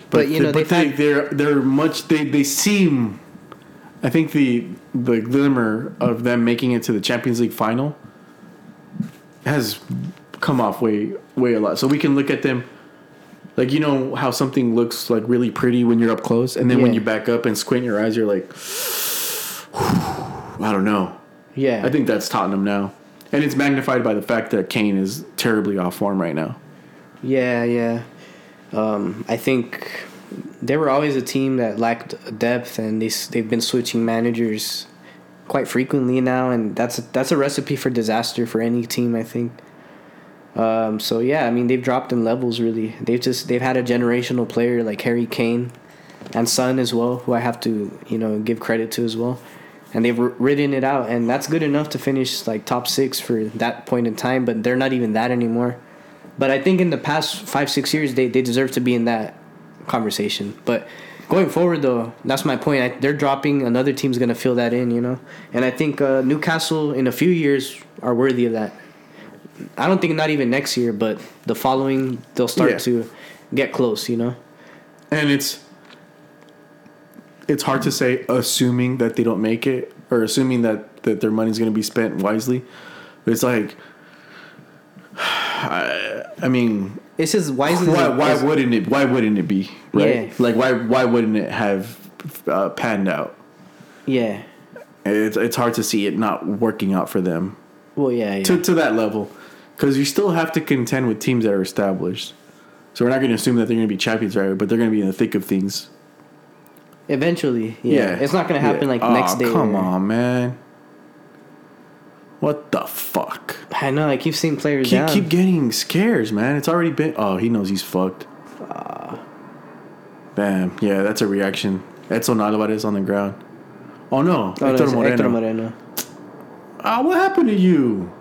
But, you know, but they've they had- they're they're much they they seem. I think the the glimmer of them making it to the Champions League final has come off way way a lot. So we can look at them. Like you know how something looks like really pretty when you're up close, and then when you back up and squint your eyes, you're like, (sighs) I don't know. Yeah. I think that's Tottenham now. And it's magnified by the fact that Kane is terribly off form right now. Yeah, yeah. Um, I think they were always a team that lacked depth, and they they've been switching managers quite frequently now, and that's that's a recipe for disaster for any team. I think. Um, so yeah, I mean they've dropped in levels really. They've just they've had a generational player like Harry Kane, and Son as well, who I have to you know give credit to as well, and they've ridden it out, and that's good enough to finish like top six for that point in time. But they're not even that anymore. But I think in the past five six years they they deserve to be in that conversation. But going forward though, that's my point. I, they're dropping. Another team's gonna fill that in, you know. And I think uh, Newcastle in a few years are worthy of that. I don't think not even next year, but the following they'll start Yeah. to get close, you know. And it's it's hard to say assuming that they don't make it or assuming that, that their money's going to be spent wisely. But it's like (sighs) I, I mean, It's just wisely. why why wouldn't it why wouldn't it be, right? Yeah. Like why why wouldn't it have uh, panned out? Yeah. It's it's hard to see it not working out for them. Well, yeah, yeah. to, to that level because you still have to contend with teams that are established. So we're not going to assume that they're going to be champions right away, but they're going to be in the thick of things. Eventually, yeah. It's not gonna happen Yeah. like Aw, next day. Come or- on, man. What the fuck? I know. I keep seeing players Keep down. keep getting scares, man. It's already been. Oh, he knows he's fucked. Bam. Yeah, that's a reaction. Edson Alvarez on the ground. Oh no, Oh, Hector it's Moreno. Hector Moreno. Ah, what happened to you?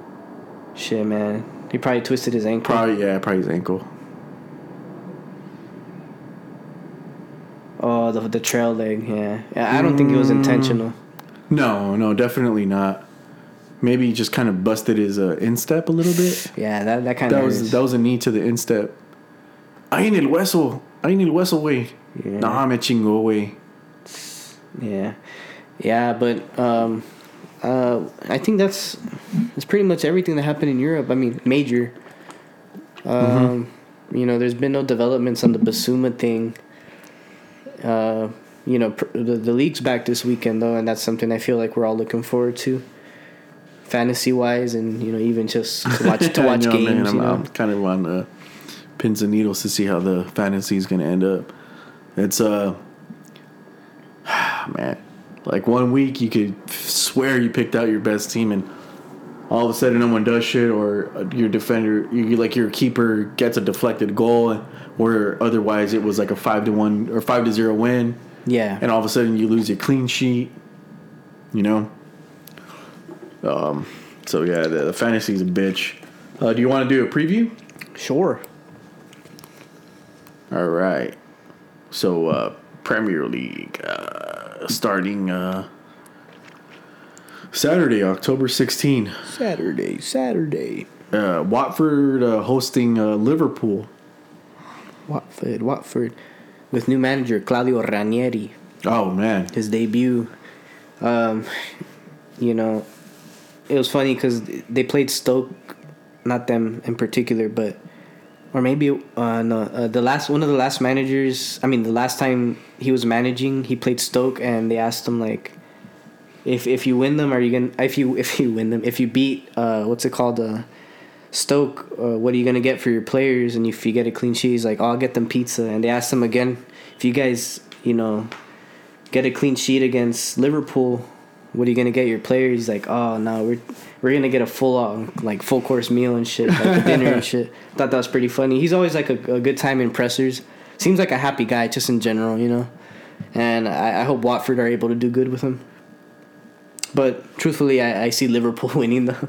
Shit, man. He probably twisted his ankle. Probably yeah, probably his ankle. Oh, the the trail leg. Yeah, yeah. I don't think it was intentional. No, no, definitely not. Maybe he just kind of busted his uh, instep a little bit. (sighs) Yeah, that that kind of That was that was a knee to the instep. Ahí en el hueso, ahí en el hueso, güey. Yeah. Nah, me chingo, güey. Yeah, yeah, but um, uh, I think that's that's pretty much everything that happened in Europe. I mean, major. Um, you know, there's been no developments on the Basuma thing. Uh, you know, pr- the the league's back this weekend though, and that's something I feel like we're all looking forward to, fantasy wise, and you know, even just to (laughs) watch to watch know, games. man, I'm, you know? I'm kind of on uh, pins and needles to see how the fantasy is going to end up. It's uh, (sighs) man, like one week you could swear you picked out your best team, and all of a sudden no one does shit, or uh, your defender, you like your keeper gets a deflected goal, where otherwise it was like a five to one or five to zero win, Yeah, and all of a sudden you lose your clean sheet. You know. Um. So yeah, the, the fantasy's a bitch. Uh, do you want to do a preview? sure. All right. So uh, Premier League uh, starting uh, Saturday, October 16. Saturday, Saturday. Uh, Watford uh, hosting uh, Liverpool. Watford, Watford, with new manager Claudio Ranieri. Oh man. his debut. Um, you know, it was funny because they played Stoke, not them in particular, but or maybe uh, no, uh, the last one of the last managers. I mean, the last time he was managing, he played Stoke, and they asked him like, if if you win them, are you gonna if you (laughs) if you win them if you beat uh what's it called uh Stoke, uh, what are you gonna get for your players? And if you get a clean sheet, he's like, oh, I'll get them pizza. And they asked him again, if you guys, you know, get a clean sheet against Liverpool, what are you gonna get your players? He's like, oh no, we're we're gonna get a full on like full course meal and shit, like dinner and (laughs) shit. Thought that was pretty funny. He's always like a, a good time in pressers. Seems like a happy guy just in general, you know. And I, I hope Watford are able to do good with him. But truthfully, I, I see Liverpool (laughs) winning though.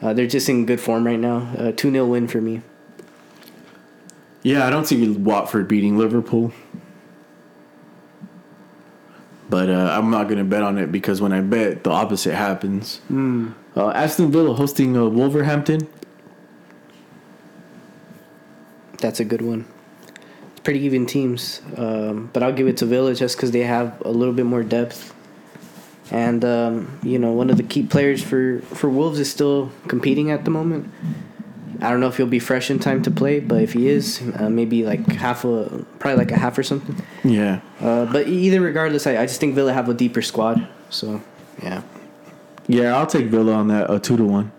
Uh, they're just in good form right now. Uh, Two 0 win for me. Yeah, I don't see Watford beating Liverpool. But uh, I'm not going to bet on it because when I bet, the opposite happens. Uh, Aston Villa hosting uh, Wolverhampton. That's a good one. It's pretty even teams, um, but I'll give it to Villa just because they have a little bit more depth. And um, you know, one of the key players for for Wolves is still competing at the moment. I don't know if he'll be fresh in time to play, but if he is, uh, maybe like half a, probably like a half or something. Yeah. Uh, but either regardless, I, I just think Villa have a deeper squad. So, yeah. Yeah, I'll take Villa on that a two to one.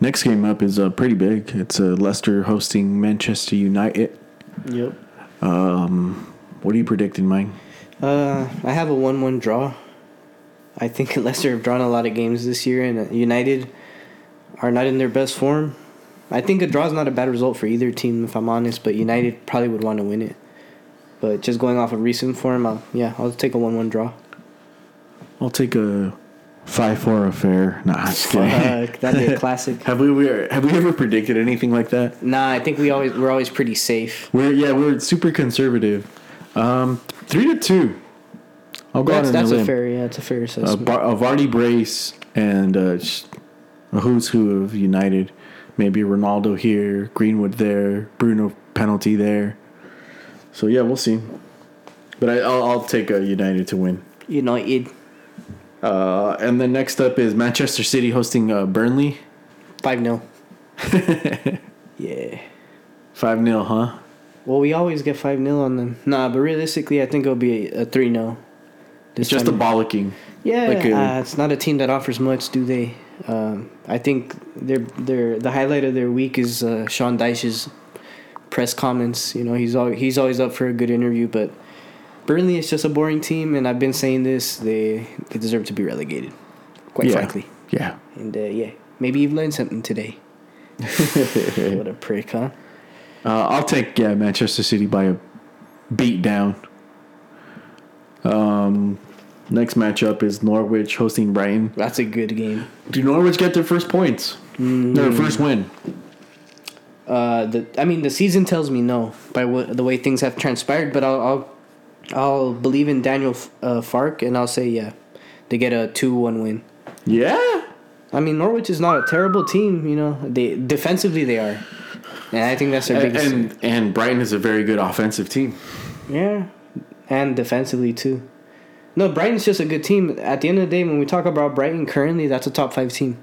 Next game up is uh, pretty big. It's uh, Leicester hosting Manchester United. Yep. Um, What are you predicting, Mike? Uh, I have a one-one draw. I think (laughs) Leicester have drawn a lot of games this year, and United are not in their best form. I think a draw is not a bad result for either team, if I'm honest. But United probably would want to win it. But just going off of recent form, I'll, yeah, I'll take a one-one draw. I'll take a five four affair. Nah, just kidding. That'd be a (laughs) classic. have we, we have we ever predicted anything like that? Nah, I think we always we're always pretty safe. We're yeah, we're super conservative. Um, three to two. I'll go That's, out on that's a fair, yeah, it's a fair assessment. Bar- a Vardy brace and uh, just a who's who of United. Maybe Ronaldo here, Greenwood there, Bruno penalty there. So yeah, we'll see. But I, I'll, I'll take a United to win. United Uh, and then next up is Manchester City hosting uh, Burnley. five 0 (laughs) Yeah. Five 0 huh? Well, we always get 5 0 on them. Nah, but realistically, I think it'll be a 3 0. It's just a bollocking. Yeah, like a- uh, it's not a team that offers much, do they? Um, I think they're, they're, the highlight of their week is uh, Sean Dyche's press comments. You know, he's always, he's always up for a good interview, but Burnley is just a boring team, and I've been saying this. They, they deserve to be relegated, quite yeah. frankly. Yeah. And uh, yeah, maybe you've learned something today. (laughs) what a prick, huh? Uh, I'll take yeah Manchester City by a beat down. Um, next matchup is Norwich hosting Brighton. That's a good game. Do Norwich get their first points? Their first win. Uh, the I mean, the season tells me no by what, the way things have transpired, but I'll I'll, I'll believe in Daniel uh, Farke and I'll say yeah, they get a two one win. Yeah. I mean, Norwich is not a terrible team. You know, they defensively they are, and I think that's their And, biggest. and and Brighton is a very good offensive team. yeah, and defensively too. No, Brighton's just a good team. At the end of the day, when we talk about Brighton currently, that's a top five team,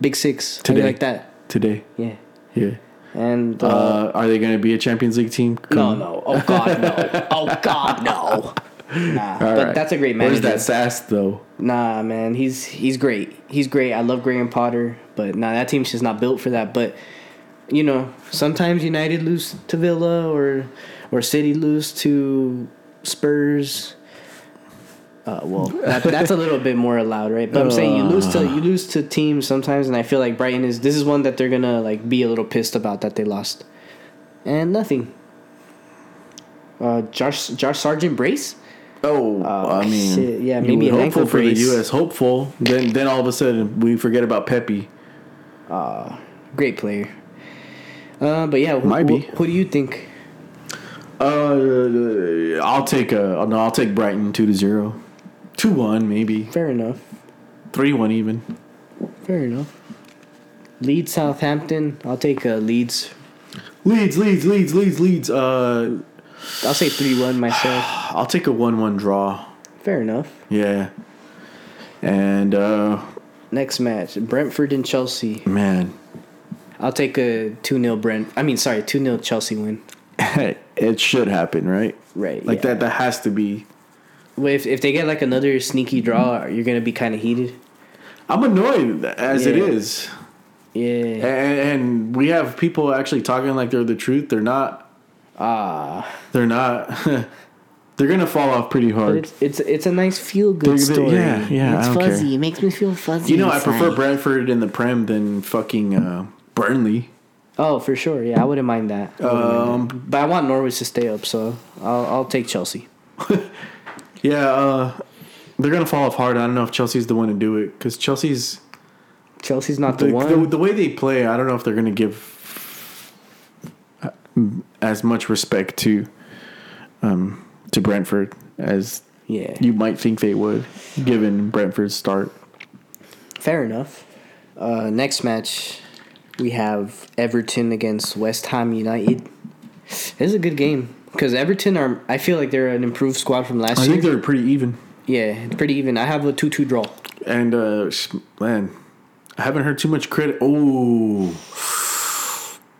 big six. How do you Today. like that? Today. Yeah, Yeah. and uh, Uh, are they going to be a Champions League team? no, no, oh god, no, (laughs) oh god, no. Nah, All but right. that's a great Where's manager. that sass though? Nah, man, he's he's great. He's great. I love Graham Potter, but nah, that team's just not built for that. But you know, sometimes United lose to Villa or or City lose to Spurs. Uh, well, that, that's a little bit more allowed, right? But I'm saying you lose to you lose to teams sometimes, and I feel like Brighton is this is one that they're gonna like be a little pissed about that they lost, and nothing. Uh, Josh Josh Sargent brace. Oh, Oh, I mean, shit. Yeah, maybe an hopeful ankle for brace. the U.S. Hopeful. Then, then all of a sudden we forget about Pepe. Uh, great player. Uh, but yeah, who, Might be. Who, who do you think? Uh, I'll take a no. I'll take Brighton two to zero, two one maybe Fair enough. three one even. Fair enough. Leeds, Southampton. I'll take uh, Leeds. Leeds, Leeds, Leeds, Leeds, Leeds. Uh, I'll say three one myself. (sighs) I'll take a one one draw. Fair enough. Yeah, and uh, Next match, Brentford and Chelsea. man, I'll take a two 0 Brent. I mean, sorry, two 0 Chelsea win. (laughs) it should happen, right? Right. Like yeah. that. That has to be. If if they get like another sneaky draw, you're gonna be kind of heated. I'm annoyed as it Yeah. is. Yeah. And, and we have people actually talking like they're the truth. They're not. Ah. They're not. (laughs) they're gonna fall off pretty hard. it's it's it's a nice feel good story. yeah, yeah, It's fuzzy. care. It makes me feel fuzzy. You know, I prefer inside. Brentford in the Prem than fucking uh, Burnley. Oh, for sure. Yeah, I wouldn't mind that. I wouldn't mind Um, that. but I want Norwich to stay up, so I'll I'll take Chelsea. (laughs) Yeah, uh, they're gonna fall off hard. I don't know if Chelsea's the one to do it because Chelsea's Chelsea's not the, the, one. the the way they play. I don't know if they're gonna give uh, as much respect to um, to Brentford as yeah, you might think they would, given Brentford's start. fair enough. Uh, next match, we have Everton against West Ham United. This is a good game because Everton are. I feel like they're an improved squad from last I year. think they're pretty even. yeah, it's pretty even. I have a two-two draw. And uh, man, I haven't heard too much credit. Oh,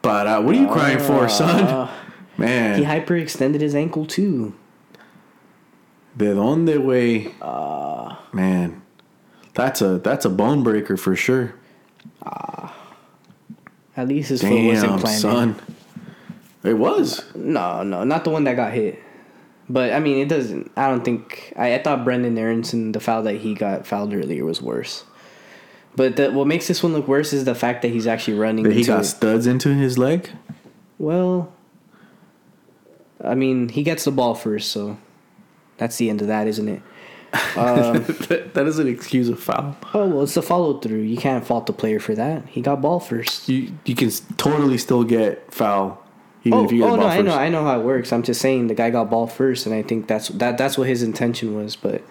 but uh, what are you crying for, son? Man, He hyperextended his ankle too. de donde way? man, that's a that's a bone breaker for sure. At least his foot wasn't Damn, planted. son, it was. No, no, not the one that got hit. But I mean, it doesn't. I don't think. I, I thought Brenden Aaronson, the foul that he got fouled earlier, was worse. But the, what makes this one look worse is the fact that he's actually running. That he got it. studs into his leg. Well, I mean, he gets the ball first, so that's the end of that, isn't it? Um, (laughs) that doesn't excuse a foul. oh well, it's the follow through. You can't fault the player for that. He got ball first. You you can totally still get foul even Oh, if you get oh no, ball I know, I know how it works. I'm just saying the guy got ball first, and I think that's that that's what his intention was. But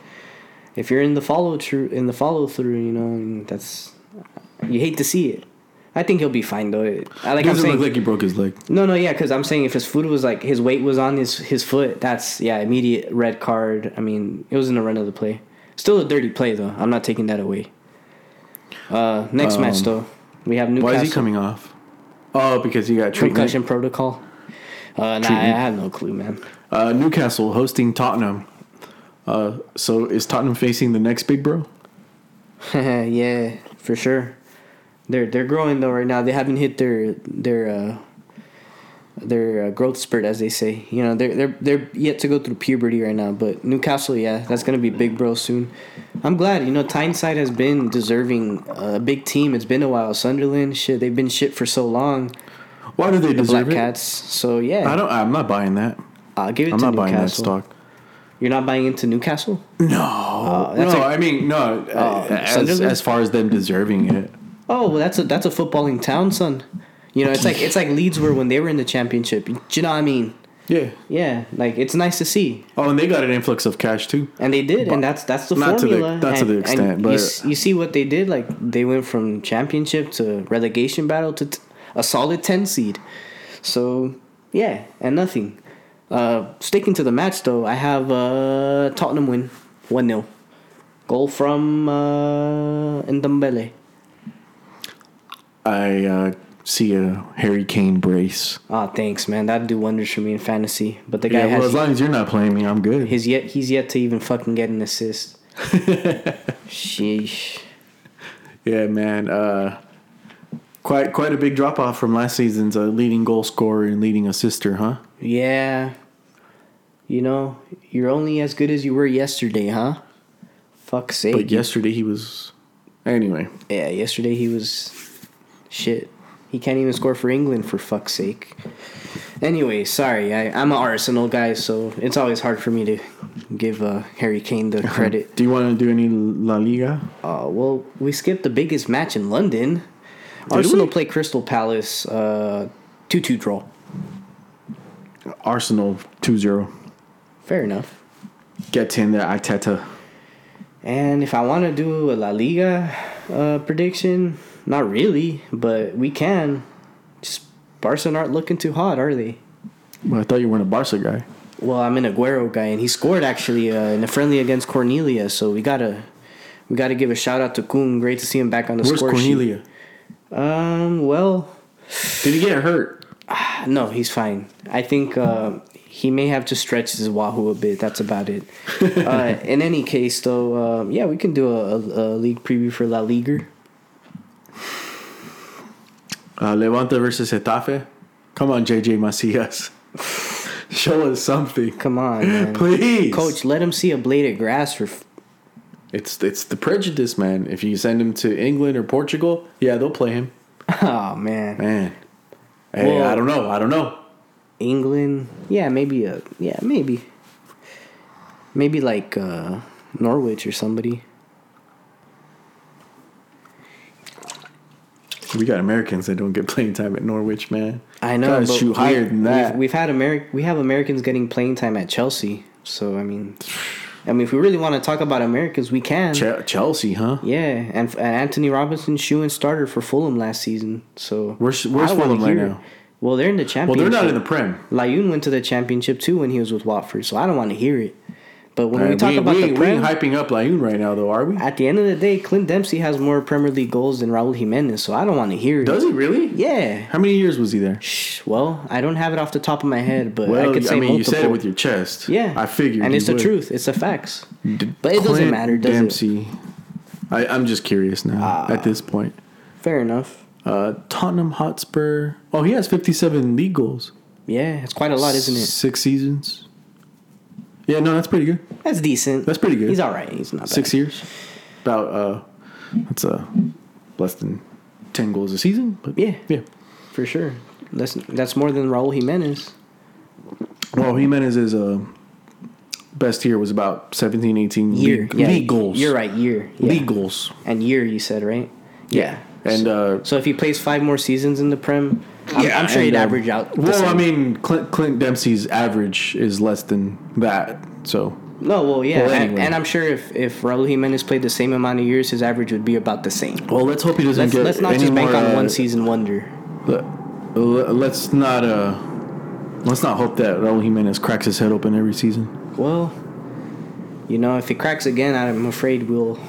if you're in the follow through, in the follow through, you know, and that's you hate to see it. I think he'll be fine though. I like I'm Doesn't saying. look like he broke his leg. no, no, yeah, because I'm saying if his foot was like his weight was on his his foot, that's yeah, immediate red card. I mean, it was in the run of the play. Still a dirty play though. I'm not taking that away. Uh, next match Um, though, we have Newcastle. Why is he coming off? Oh, because he got treatment. Concussion protocol. Uh, nah, I Treatment. have no clue, man. Uh, Newcastle hosting Tottenham. Uh, so is Tottenham facing the next big bro? (laughs) yeah, for sure. They're they're growing though right now. They haven't hit their their uh, their uh, growth spurt, as they say. You know, they're they're they're yet to go through puberty right now. But Newcastle, yeah, that's gonna be big bro soon. I'm glad. You know, Tyneside has been deserving a big team. It's been a while. Sunderland, shit, they've been shit for so long. Why do they The deserve Black it? Cats. So yeah, I don't. I'm not buying that. I'll give it I'm to not buying that stock. You're not buying into Newcastle? No, that's no. a- I mean, no. uh, as, as far as them deserving it, Oh, well, that's a that's a footballing town, son. You know, it's like it's like Leeds were when they were in the championship. Do you know what I mean? Yeah. Yeah, like it's nice to see, Oh, and they got an influx of cash too. and they did, and that's that's the Not to the- formula. not to the extent, you, but- s- you see what they did. Like they went from championship to relegation battle to t- a solid ten seed. So yeah, and nothing. Uh, sticking to the match though, I have uh, Tottenham win one 0 Goal from uh, Ndombele. I uh, see a Harry Kane brace. Ah, thanks, man. That'd do wonders for me in fantasy. But the guy Yeah, well, as long as you're not playing me, I'm good. his yet he's yet to even fucking get an assist. (laughs) Sheesh. Yeah, man. Uh, quite quite a big drop off from last season's uh, leading goal scorer and leading assister, huh? Yeah. You know, you're only as good as you were yesterday, huh? Fuck's sake. But yesterday he was. Anyway, Yeah, yesterday he was shit. He can't even score for England for fuck's sake. Anyway, sorry, I, I'm an Arsenal guy, so it's always hard for me to give uh, Harry Kane the (laughs) credit. do you want to do any La Liga? Uh, well, we skipped the biggest match in London. Arsenal we? play Crystal Palace, uh, 2 2 draw. Arsenal 2-0. Fair enough. Get in there, Arteta. And if I want to do a La Liga uh, prediction, not really, but we can. Just Barca aren't looking too hot, are they? Well, I thought you weren't a Barca guy. Well, I'm an Aguero guy, and he scored actually uh, in a friendly against Cornelia. So we gotta we gotta give a shout out to Kun. Great to see him back on the Where's score Cornelia? sheet. Um, well, Did he get hurt? no, he's fine. I think uh, he may have to stretch his wahoo a bit. That's about it. (laughs) uh, in any case, though, um, yeah, we can do a, a, a league preview for La Liga. Uh, Levante versus Getafe. Come on, JJ Macias. (laughs) Show us something. Come on, man. (laughs) Please. Coach, let him see a blade of grass for. F- It's it's the prejudice, man. If you send him to England or Portugal, yeah, they'll play him. (laughs) oh man, Man. Hey, Well- I don't know. I don't know. England. Yeah, maybe a. Yeah, maybe. Maybe like uh, Norwich or somebody. We got Americans that don't get playing time at Norwich, man. I know. Gotta shoot higher than that. We've, we've had Ameri- We have Americans getting playing time at Chelsea. So I mean, I mean, if we really want to talk about Americans, we can. Ch- Chelsea, huh? yeah, and, and Antonee Robinson shoeing starter for Fulham last season. So Where's- where's Fulham right now? Well, they're in the championship. Well, they're not in the Prem. Layun went to the championship too when he was with Watford, so I don't want to hear it. But when we Uh, talk about we, the we Prem, ain't hyping up Layun right now, though, are we? at the end of the day, Clint Dempsey has more Premier League goals than Raul Jimenez, so I don't want to hear it. Does he really? Yeah. How many years was he there? Shh, Well, I don't have it off the top of my head, but Well, I could say I mean, you said it with your chest. yeah, I figured. and it's the truth. It's the facts. D- But it doesn't matter, does it? Dempsey. I, I'm just curious now Ah. at this point. Fair enough. Uh, Tottenham Hotspur. Oh, he has 57 league goals. Yeah, it's quite a lot, isn't it? Six seasons. Yeah, no, that's pretty good. That's decent. That's pretty good. He's all right. He's not bad. Six years. About uh, that's uh, less than 10 goals a season. But Yeah, yeah. for sure. That's that's more than Raul Jimenez. Well, Jimenez's uh, best year was about 17, 18 Year, league, yeah, league goals. You're right. Year, yeah. League goals. and year. You said right. Yeah. And uh, So if he plays five more seasons in the Prem, I'm, I'm sure he'd uh, average out. Well, same. I mean, Clint, Clint Dempsey's average is less than that. So no, well, yeah, Well, and, anyway. and I'm sure if if Raul Jimenez played the same amount of years, his average would be about the same. Well, let's hope he doesn't Let's get let's not any just bank more, on uh, one season wonder. let- Let's not uh, let's not hope that Raul Jimenez cracks his head open every season. Well, you know, if he cracks again, I'm afraid we'll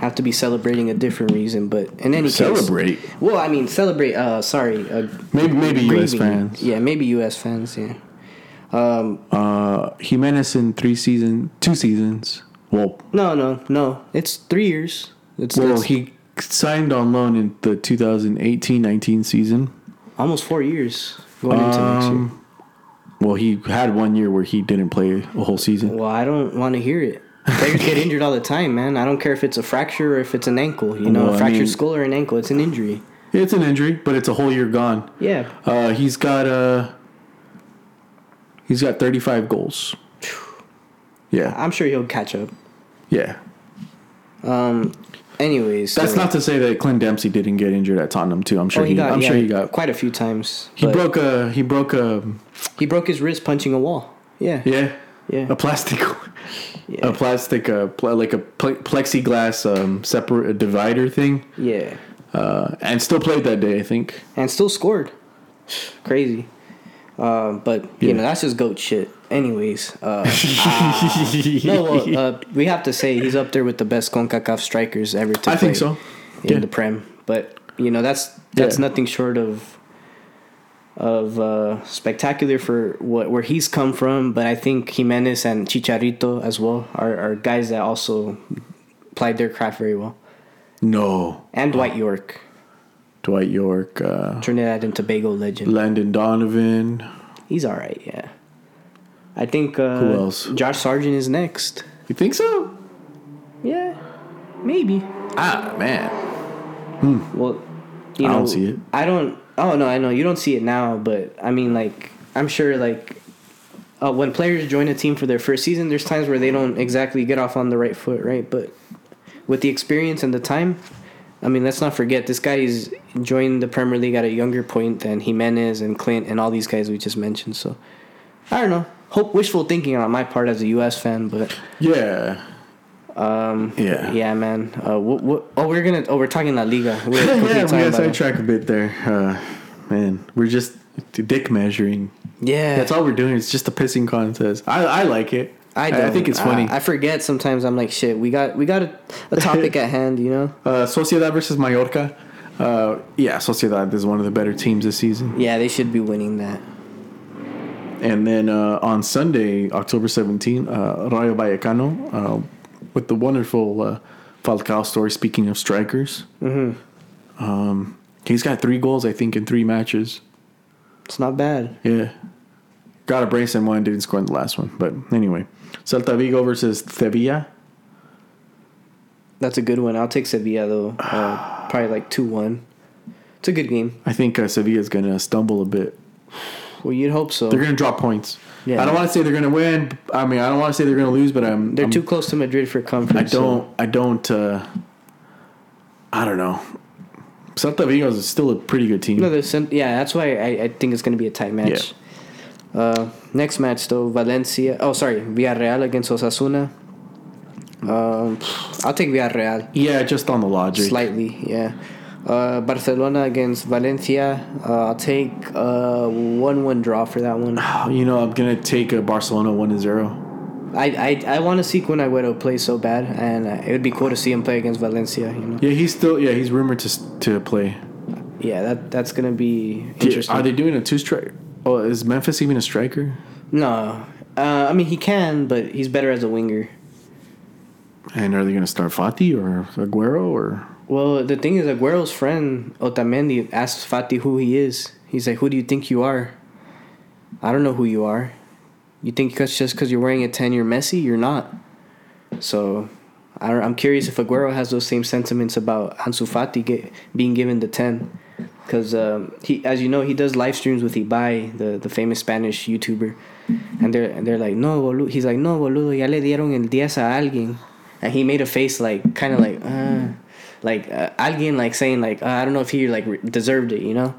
have to be celebrating a different reason. But in any case, Celebrate. Well, I mean, celebrate. Uh, sorry, uh, Maybe maybe U.S. fans. Yeah, maybe U.S. fans. Yeah. Um, Uh, Jimenez in three season, two seasons. Well, no, no, no. It's three years. It's, well, it's he signed on loan in the 2018-19 season. almost four years going into next year. Um, well, he had one year where he didn't play a whole season. Well, I don't want to hear it. Players (laughs) get injured all the time, man. I don't care if it's a fracture or if it's an ankle. You know, Well, a I fractured mean- skull or an ankle, it's an injury. It's an injury, but it's a whole year gone. Yeah. Uh, he's got uh, he's got 35 goals. (sighs) Yeah, I'm sure he'll catch up. yeah. Um. Anyways, That's so- not to say that Clint Dempsey didn't get injured at Tottenham too. I'm sure Oh, he. I'm yeah, sure he got. quite a few times. He broke a. He broke a. He broke his wrist punching a wall. Yeah. Yeah. Yeah. A plastic. (laughs) Yeah. A plastic. Uh, pl- like a ple- plexiglass um, separate divider thing. Yeah. Uh, and still played that day. I think. And still scored. Crazy. Uh, but you Yeah. know that's just goat shit. Anyways, uh, ah, (laughs) no, well, uh, we have to say he's up there with the best Concacaf strikers ever to I play think so. in Yeah. the Prem. But you know that's that's Yeah. nothing short of of uh, spectacular for what where he's come from. But I think Jimenez and Chicharito as well are, are guys that also played their craft very well. No. And Dwight Yorke, Dwight Yorke. Uh, Trinidad and Tobago legend. Landon Donovan. He's all right, yeah. I think uh, Who else? Josh Sargent is next. You think so? Yeah, maybe. Ah man. Hmm. Well, you I don't see it. I don't. Oh no, I know you don't see it now, but I mean, like, I'm sure, like, uh, when players join a team for their first season, there's times where they don't exactly get off on the right foot, right? But with the experience and the time, I mean, let's not forget this guy is joined the Premier League at a younger point than Jimenez and Clint and all these guys we just mentioned. So, I don't know. Hope wishful thinking on my part as a U.S. fan, but Yeah. Um, Yeah. yeah, man. Uh, what, what, oh, we're gonna. Oh, we're talking La Liga. (laughs) We're yeah, we got sidetracked a bit there. Uh, man, we're just dick measuring. Yeah, That's all we're doing. It's just a pissing contest. I, I like it. I, I, don't. think it's funny. I, I forget sometimes. I'm like, shit. We got we got a, a topic at (laughs) hand. You know. uh, Sociedad versus Mallorca. Uh, yeah, Sociedad is one of the better teams this season. Yeah, they should be winning that. And then uh, on Sunday, October 17, uh, Rayo Vallecano uh, with the wonderful uh, Falcao story. Speaking of strikers, mm-hmm. um, he's got three goals, I think, in three matches. It's not bad. Yeah. Got a brace in one, didn't score in the last one. But anyway, Celta Vigo versus Sevilla. That's a good one. I'll take Sevilla though. Uh, (sighs) probably like two one. It's a good game. I think uh, Sevilla's going to stumble a bit. Well, you'd hope so. They're going to drop points. Yeah. I don't want to say they're going to win. I mean, I don't want to say they're going to lose, but I'm. They're I'm- too close to Madrid for comfort. I don't. I don't. Uh, I don't know. Celta Vigo is still a pretty good team. No, some, yeah, that's why I, I think it's going to be a tight match. Uh, next match though, Valencia. Oh, sorry, Villarreal against Osasuna. Um, I'll take Villarreal yeah, just on the logic. slightly. Yeah. Uh, Barcelona against Valencia. Uh, I'll take uh one-one draw for that one. you know, I'm gonna take a Barcelona one to zero. I I, I want to see Kun Agüero play so bad, and uh, it would be cool to see him play against Valencia. You know. Yeah, he's still. Yeah, he's rumored to to play. Yeah, that that's gonna be interesting. Are they doing a two strike? Oh, is Memphis even a striker? No, uh, I mean he can, but he's better as a winger. And are they gonna start Fati or Aguero or? Well, the thing is, Aguero's friend Otamendi asks Fati who he is. He's like, "Who do you think you are?" I don't know who you are. You think that's just because you're wearing a ten, you're Messi? You're not. So, I, I'm curious if Aguero has those same sentiments about Ansu Fati get, being given the ten, because um, he, as you know, he does live streams with Ibai, the the famous Spanish YouTuber, and they're and they're like, "No, boludo." He's like, "No, boludo, ya le dieron el 10 a alguien," and he made a face like, kind of like, uh, like uh, alguien like saying like, uh, I don't know if he like re- deserved it, you know.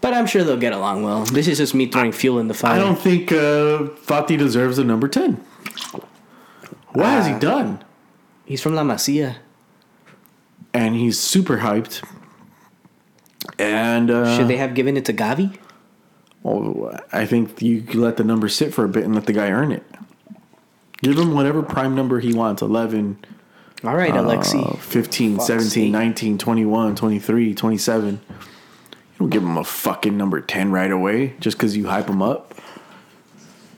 But I'm sure they'll get along well. This is just me throwing fuel in the fire. I don't think uh, Fati deserves a number ten. What has he Ah. done? He's from La Masia. And he's super hyped. And uh, Should they have given it to Gavi? Well, I think you let the number sit for a bit and let the guy earn it. Give him whatever prime number he wants 11, All right, uh, Alexi. 15, Fuck's 17, sake. 19, 21, 23, 27. You don't give him a fucking number 10 right away just because you hype him up.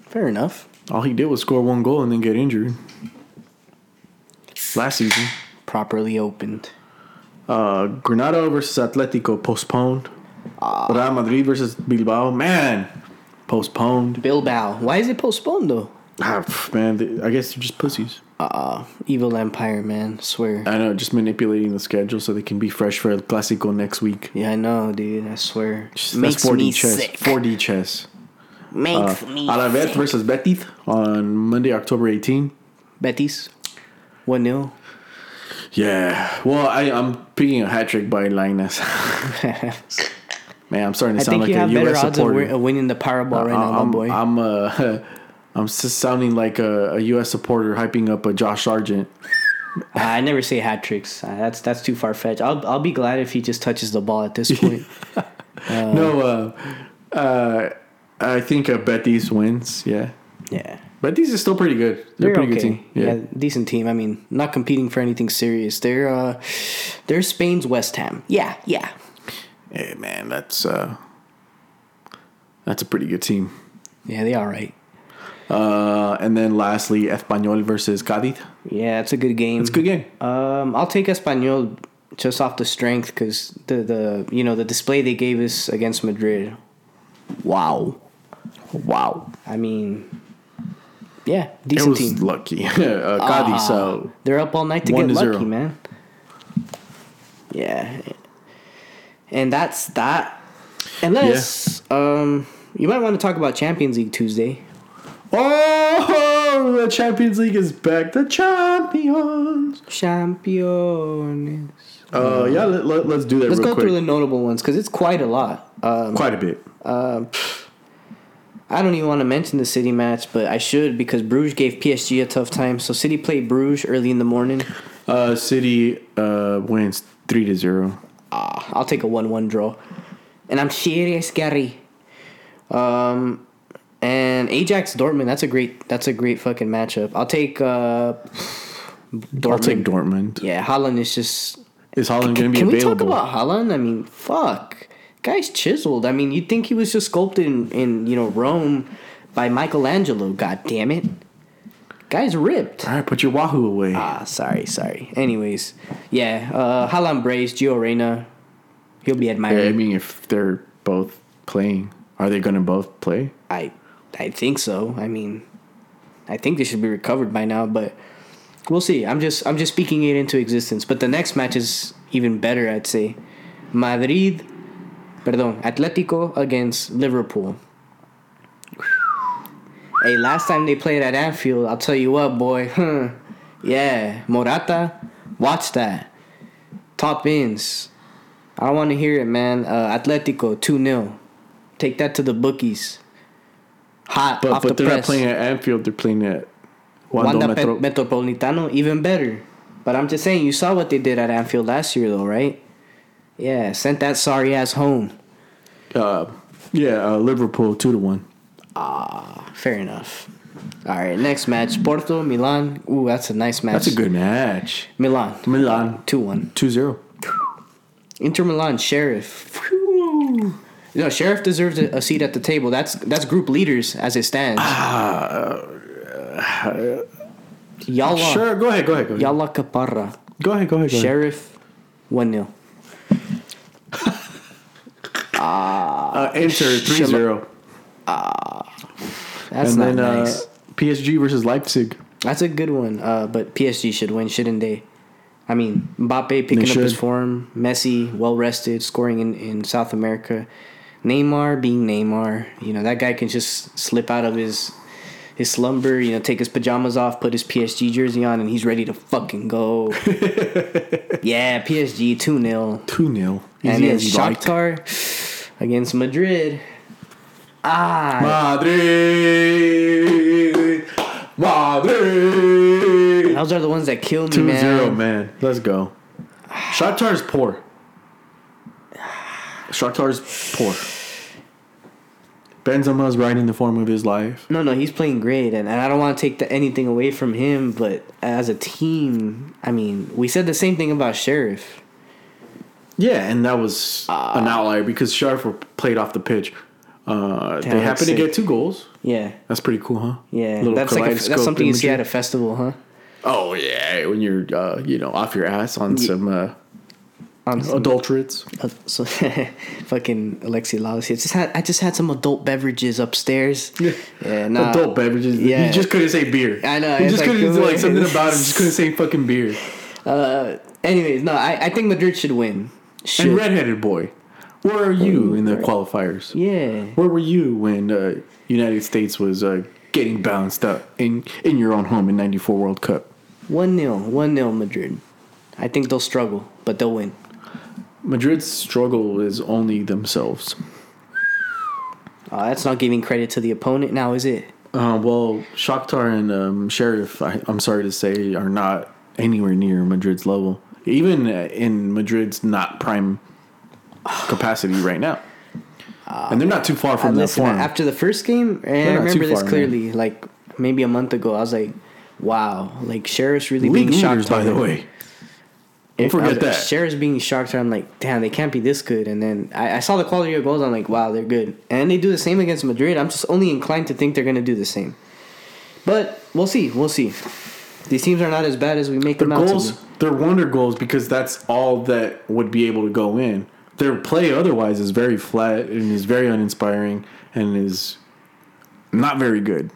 Fair enough. All he did was score one goal and then get injured. Last season. Properly opened. Uh, Granada versus Atletico postponed. Ah. Real Madrid versus Bilbao. Man, postponed. Bilbao. Why is it postponed though? Ah, man, I guess they're just pussies. Uh, Evil Empire, man. Swear. I know, just manipulating the schedule so they can be fresh for El Clásico next week. Yeah, I know, dude. I swear. That's Makes 4D me chess. sick. 4D chess. Makes Uh, me Alaves sick. versus Betis on Monday, October 18. Betis. 1 0. Yeah. Well, I, I'm picking a hat trick by Lainez. (laughs) Man, I'm starting to I sound think like you a have better U.S. odds of, supporter. win- of winning the Powerball right now, my I'm, boy. I'm uh, (laughs) I'm just sounding like a, a U.S. supporter hyping up a Josh Sargent. (laughs) I never say hat tricks. Uh, That's that's too far fetched. I'll I'll be glad if he just touches the ball at this (laughs) point. (laughs) no, uh, uh, I think uh, Betis wins. Yeah, yeah. Betis is still pretty good. They're, a pretty good team. Yeah. Yeah. decent team. I mean, not competing for anything serious. They're uh, they're Spain's West Ham. Yeah, yeah. Hey man, that's uh, that's a pretty good team. Yeah, they all right. Uh, and then lastly, Espanyol versus Cádiz. Yeah, it's a good game. It's a good game. Um, I'll take Espanyol just off the strength because the the you know the display they gave us against Madrid. Wow, Wow, I mean, yeah, decent it was team. lucky. (laughs) uh, Cádiz. Ah, So they're up all night to get to lucky, zero. man. Yeah, and that's that. Unless um, you might want to talk about Champions League Tuesday. Oh, the Champions League is back. The champions. Champions. Uh, yeah, let, let, us do that Let's go quick. through the notable ones because it's quite a lot. Um, Quite a bit. I don't even want to mention the City match, but I should because Bruges gave PSG a tough time. So City played Bruges early in the morning. Uh, City uh, wins three to zero. Ah, I'll take a one-one draw, and I'm serious, Gary. Um, and Ajax Dortmund. That's a great. That's a great fucking matchup. I'll take. Uh, Dortmund. I'll take Dortmund. Yeah, Haaland is just. Is Haaland going to be Can we talk about Haaland? I mean, fuck, guy's chiseled. I mean, you'd think he was just sculpted in, in you know Rome by Michelangelo. God damn it, guy's ripped. All right, put your Wahoo away. Ah, sorry, sorry. Anyways, yeah, uh, Haaland Brace, Gio Reyna, he'll be admired. Yeah, I mean, if they're both playing, are they going to both play? I, I think so. I mean, I think they should be recovered by now, but we'll see. I'm just, I'm just speaking it into existence. But the next match is even better, I'd say. Madrid, perdón, Atletico against Liverpool. (sighs) Hey, last time they played at Anfield, I'll tell you what, boy. Huh. (laughs) Yeah, Morata, watch that. Top ins. I want to hear it, man. Uh, Atletico 2 0. Take that to the bookies. Hot But but the they're press. not playing at Anfield. They're playing at Wanda, Wanda Metro. Metropolitano, even better. But I'm just saying, you saw what they did at Anfield last year, though, right? Yeah, sent that sorry ass home. uh, yeah, uh, Liverpool two to one. Ah, Fair enough. All right, next match Porto, Milan. Ooh, that's a nice match. That's a good match. Milan. Milan 2 1. 2-0. Inter Milan, Sheriff. Whew. No, Sheriff deserves a, a seat at the table. That's that's group leaders as it stands. Yalla. Sure, go ahead, go ahead, go ahead. Yalla Caparra. Go ahead, go ahead, go. Sheriff, 1 (laughs) 0. Uh, Inter 3-0. That's and not then nice. uh, PSG versus Leipzig. That's a good one. Uh, but PSG should win, shouldn't they? I mean, Mbappe picking up his form. Messi, well rested, scoring in, in South America. Neymar being Neymar. You know, that guy can just slip out of his his slumber, you know, take his pajamas off, put his PSG jersey on, and he's ready to fucking go. (laughs) yeah, PSG 2 0. 2-0. And Easy then like. Shakhtar against Madrid. Ah, Madrid. Madrid. those are the ones that kill me, 2 man. 0, man. Let's go. Shakhtar's poor. Shakhtar's poor. Benzema's riding the form of his life. No, no, he's playing great, and, and I don't want to take the, anything away from him. But as a team, I mean, we said the same thing about Sheriff. Yeah, and that was an outlier because Sheriff played off the pitch. Uh, they happened to get two goals. Yeah, That's pretty cool, huh? yeah, Little that's like a, that's something you see at a festival, huh? Oh yeah, when you're uh, you know off your ass on some uh, On adulterates. uh, so, (laughs) fucking Alexi Lalas. I just had I just had some adult beverages upstairs. Yeah, (laughs) nah, Adult beverages. yeah. You just couldn't say beer. I know, You just like- couldn't like (laughs) something about him. Just couldn't say fucking beer. Uh, anyways, no, I, I think Madrid should win. Should. And redheaded boy, where are you in the qualifiers? yeah. Where were you when uh, United States was uh, getting bounced up in in your own home in '94 World Cup? One 0 one 0 Madrid. I think they'll struggle, but they'll win. Madrid's struggle is only themselves. Uh, that's not giving credit to the opponent now, is it? Uh, well, Shakhtar and um, Sheriff, I, I'm sorry to say, are not anywhere near Madrid's level. Even uh, in Madrid's not prime capacity right now. and they're not too far Uh, from that listen, form. after the first game, and I remember this far, clearly, like maybe a month ago. I was like, "Wow, like Sheriff's really League being shocked." by the way. Don't forget that. Sheriff's being shocked. I'm like, damn, they can't be this good. And then I, I saw the quality of goals. I'm like, wow, they're good. And they do the same against Madrid. I'm just only inclined to think they're gonna do the same. But we'll see. We'll see. These teams are not as bad as we make Their them out to goals, be. they're wonder goals because that's all that would be able to go in. Their play otherwise is very flat and is very uninspiring and is not very good.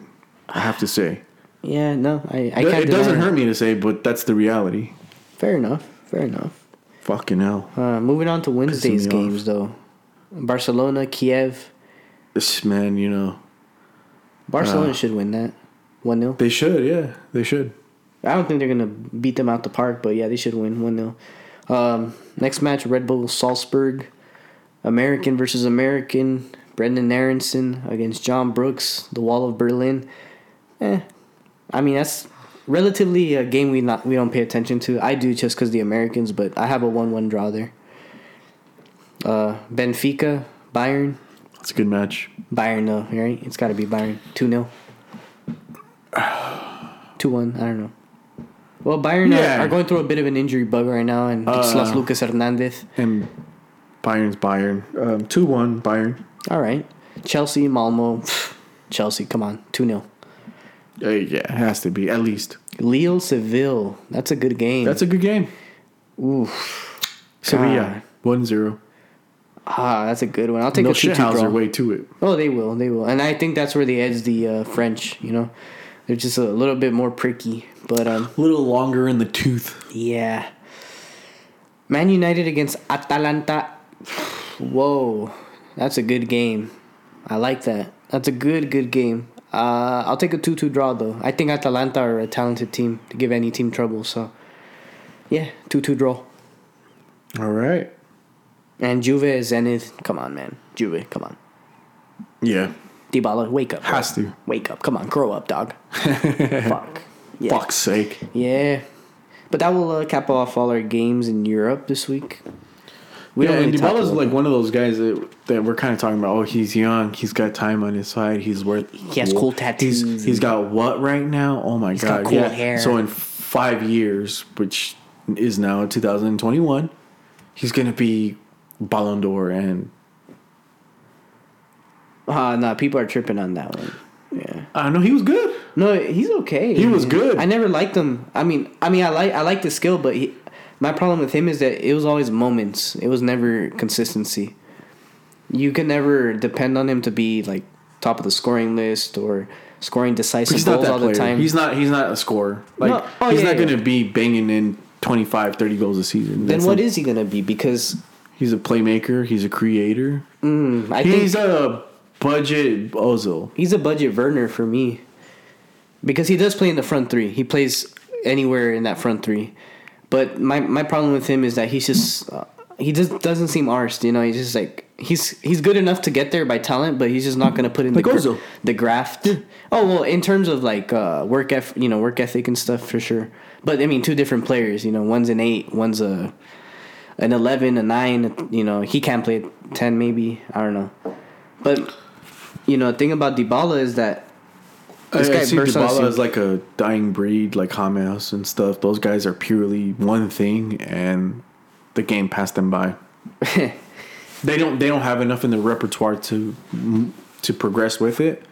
I have to say. Yeah, no, I, I it can't. deny doesn't it. hurt me to say, but that's the reality. Fair enough. Fair enough. Fucking hell. Uh, moving on to Wednesday's off. games, though. Barcelona, Kiev. This man, you know, Barcelona Uh, should win that. 1 0. they should, yeah, they should. I don't think they're going to beat them out the park, but yeah, they should win 1 0. Um, next match Red Bull Salzburg. American versus American. Brenden Aaronson against John Brooks. The Wall of Berlin. Eh. I mean, that's relatively a game we not we don't pay attention to. I do just because the Americans, but I have a 1 1 draw there. Uh, Benfica, Bayern. It's a good match. Bayern, though, right? It's got to be Bayern. 2 0. 2 1. I don't know. Well, Bayern Yeah. are, are going through a bit of an injury bug right now, and it's Uh. lost Lucas Hernandez. And Bayern's Bayern. Um, 2 1 Bayern. All right. Chelsea, Malmo. Chelsea, come on. 2 0. Uh, yeah, it has to be, at least. Lille, Seville. That's a good game. That's a good game. Oof. Sevilla, 1 0. Ah, that's a good one. I'll take No a 2 2 draw. way to it. Oh, they will. They will. And I think that's where they edge the uh, French, you know? They're just a little bit more pricky. But, um, A little longer in the tooth. Yeah. Man United against Atalanta. Whoa. That's a good game. I like that. That's a good, good game. Uh, I'll take a 2 2 draw, though. I think Atalanta are a talented team to give any team trouble. So, yeah, 2 2 draw. All right. And Juve, Zenit. Come on, man. Juve, come on. Yeah. Dybala, wake up. bro. Has to. Wake up. Come on, grow up, dog. (laughs) Fuck. Yeah. Fuck's sake. Yeah. But that will uh, cap off all our games in Europe this week. We yeah, don't and really talk Dybala's about- like one of those guys that, that we're kind of talking about. Oh, he's young. He's got time on his side. He's worth. He has cool tattoos He's, he's and- got what right now? Oh my He's god! got cool yeah. hair. So in five years, which is now 2021, he's gonna be Ballon d'Or and Uh, no, people are tripping on that one. Yeah. I don't know. He was good. No, he's okay. He was good. I never liked him. I mean, I mean, I like I like the skill, but he, my problem with him is that it was always moments. It was never consistency. You can never depend on him to be like top of the scoring list or scoring decisive He's not goals all player. the time. He's not. He's not a scorer. Like No. Oh, he's yeah, not yeah. gonna be banging in 25, 30 goals a season. then That's what not- is he gonna be? Because He's a playmaker. He's a creator. mm, I think He's a budget Ozil. He's a budget Werner for me. Because he does play in the front three. He plays anywhere in that front three. But my, my problem with him is that he's just uh, he just doesn't seem arsed, you know. He's just like he's he's good enough to get there by talent, but he's just not going to put in Like the the graft. Oh well, in terms of like uh, work eff- you know work ethic and stuff for sure. But I mean, two different players. You know, one's an eight, one's a an eleven, a nine. You know, he can't play ten, maybe. I don't know. But you know, the thing about Dybala is that This I, guy see bursts on the Dybala as like a dying breed, like James and stuff. Those guys are purely one thing, and the game passed them by. (laughs) they don't. They don't have enough in their repertoire to to progress with it,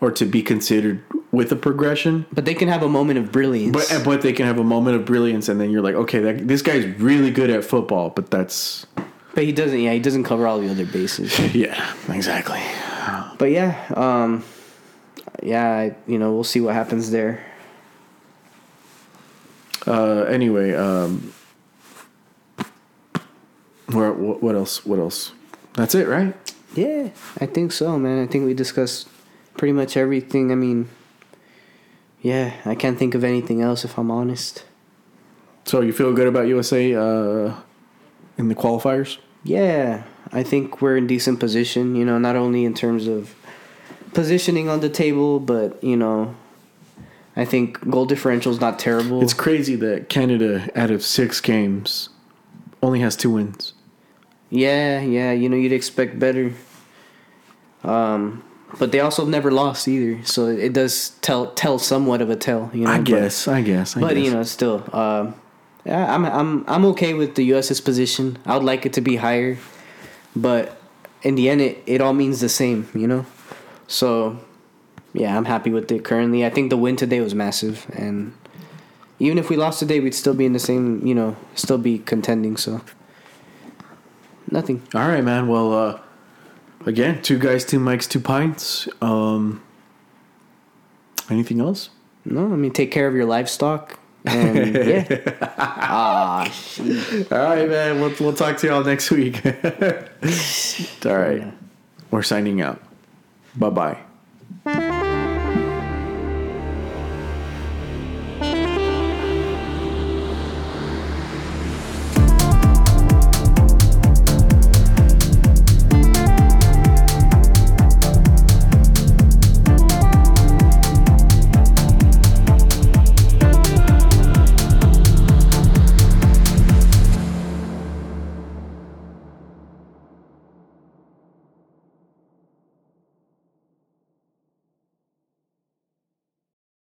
or to be considered with a progression. But they can have a moment of brilliance. But but they can have a moment of brilliance, and then you're like, okay, that, this guy's really good at football, but that's But he doesn't. Yeah, he doesn't cover all the other bases. (laughs) yeah, exactly. but yeah, um, yeah, I- you know, we'll see what happens there. Uh, anyway, um, where what, what else? What else? That's it, right? Yeah, I think so, man. I think we discussed pretty much everything. I mean, yeah, I can't think of anything else if I'm honest. So you feel good about USA uh, in the qualifiers? Yeah, I think we're in decent position. You know, not only in terms of positioning on the table, but you know, I think goal differential is not terrible. It's crazy that Canada, out of six games, only has two wins. Yeah, yeah. You know, you'd expect better. Um, but they also have never lost either, so it does tell tell somewhat of a tell. You know, I but- guess. I guess. I but guess. you know, still, um, yeah, I'm I'm I'm okay with the U.S.'s position. I would like it to be higher, but in the end, it, it all means the same. You know, so yeah, I'm happy with it currently. I think the win today was massive, and even if we lost today, we'd still be in the same. You know, still be contending. So nothing. All right, man. Well, uh, again, two guys, two mics, two pints. Um, anything else? No, I mean take care of your livestock. And (laughs) yeah, ah, shit. (laughs) All right, man. We'll, we'll talk to y'all next week. (laughs) All right. We're signing out. Bye bye.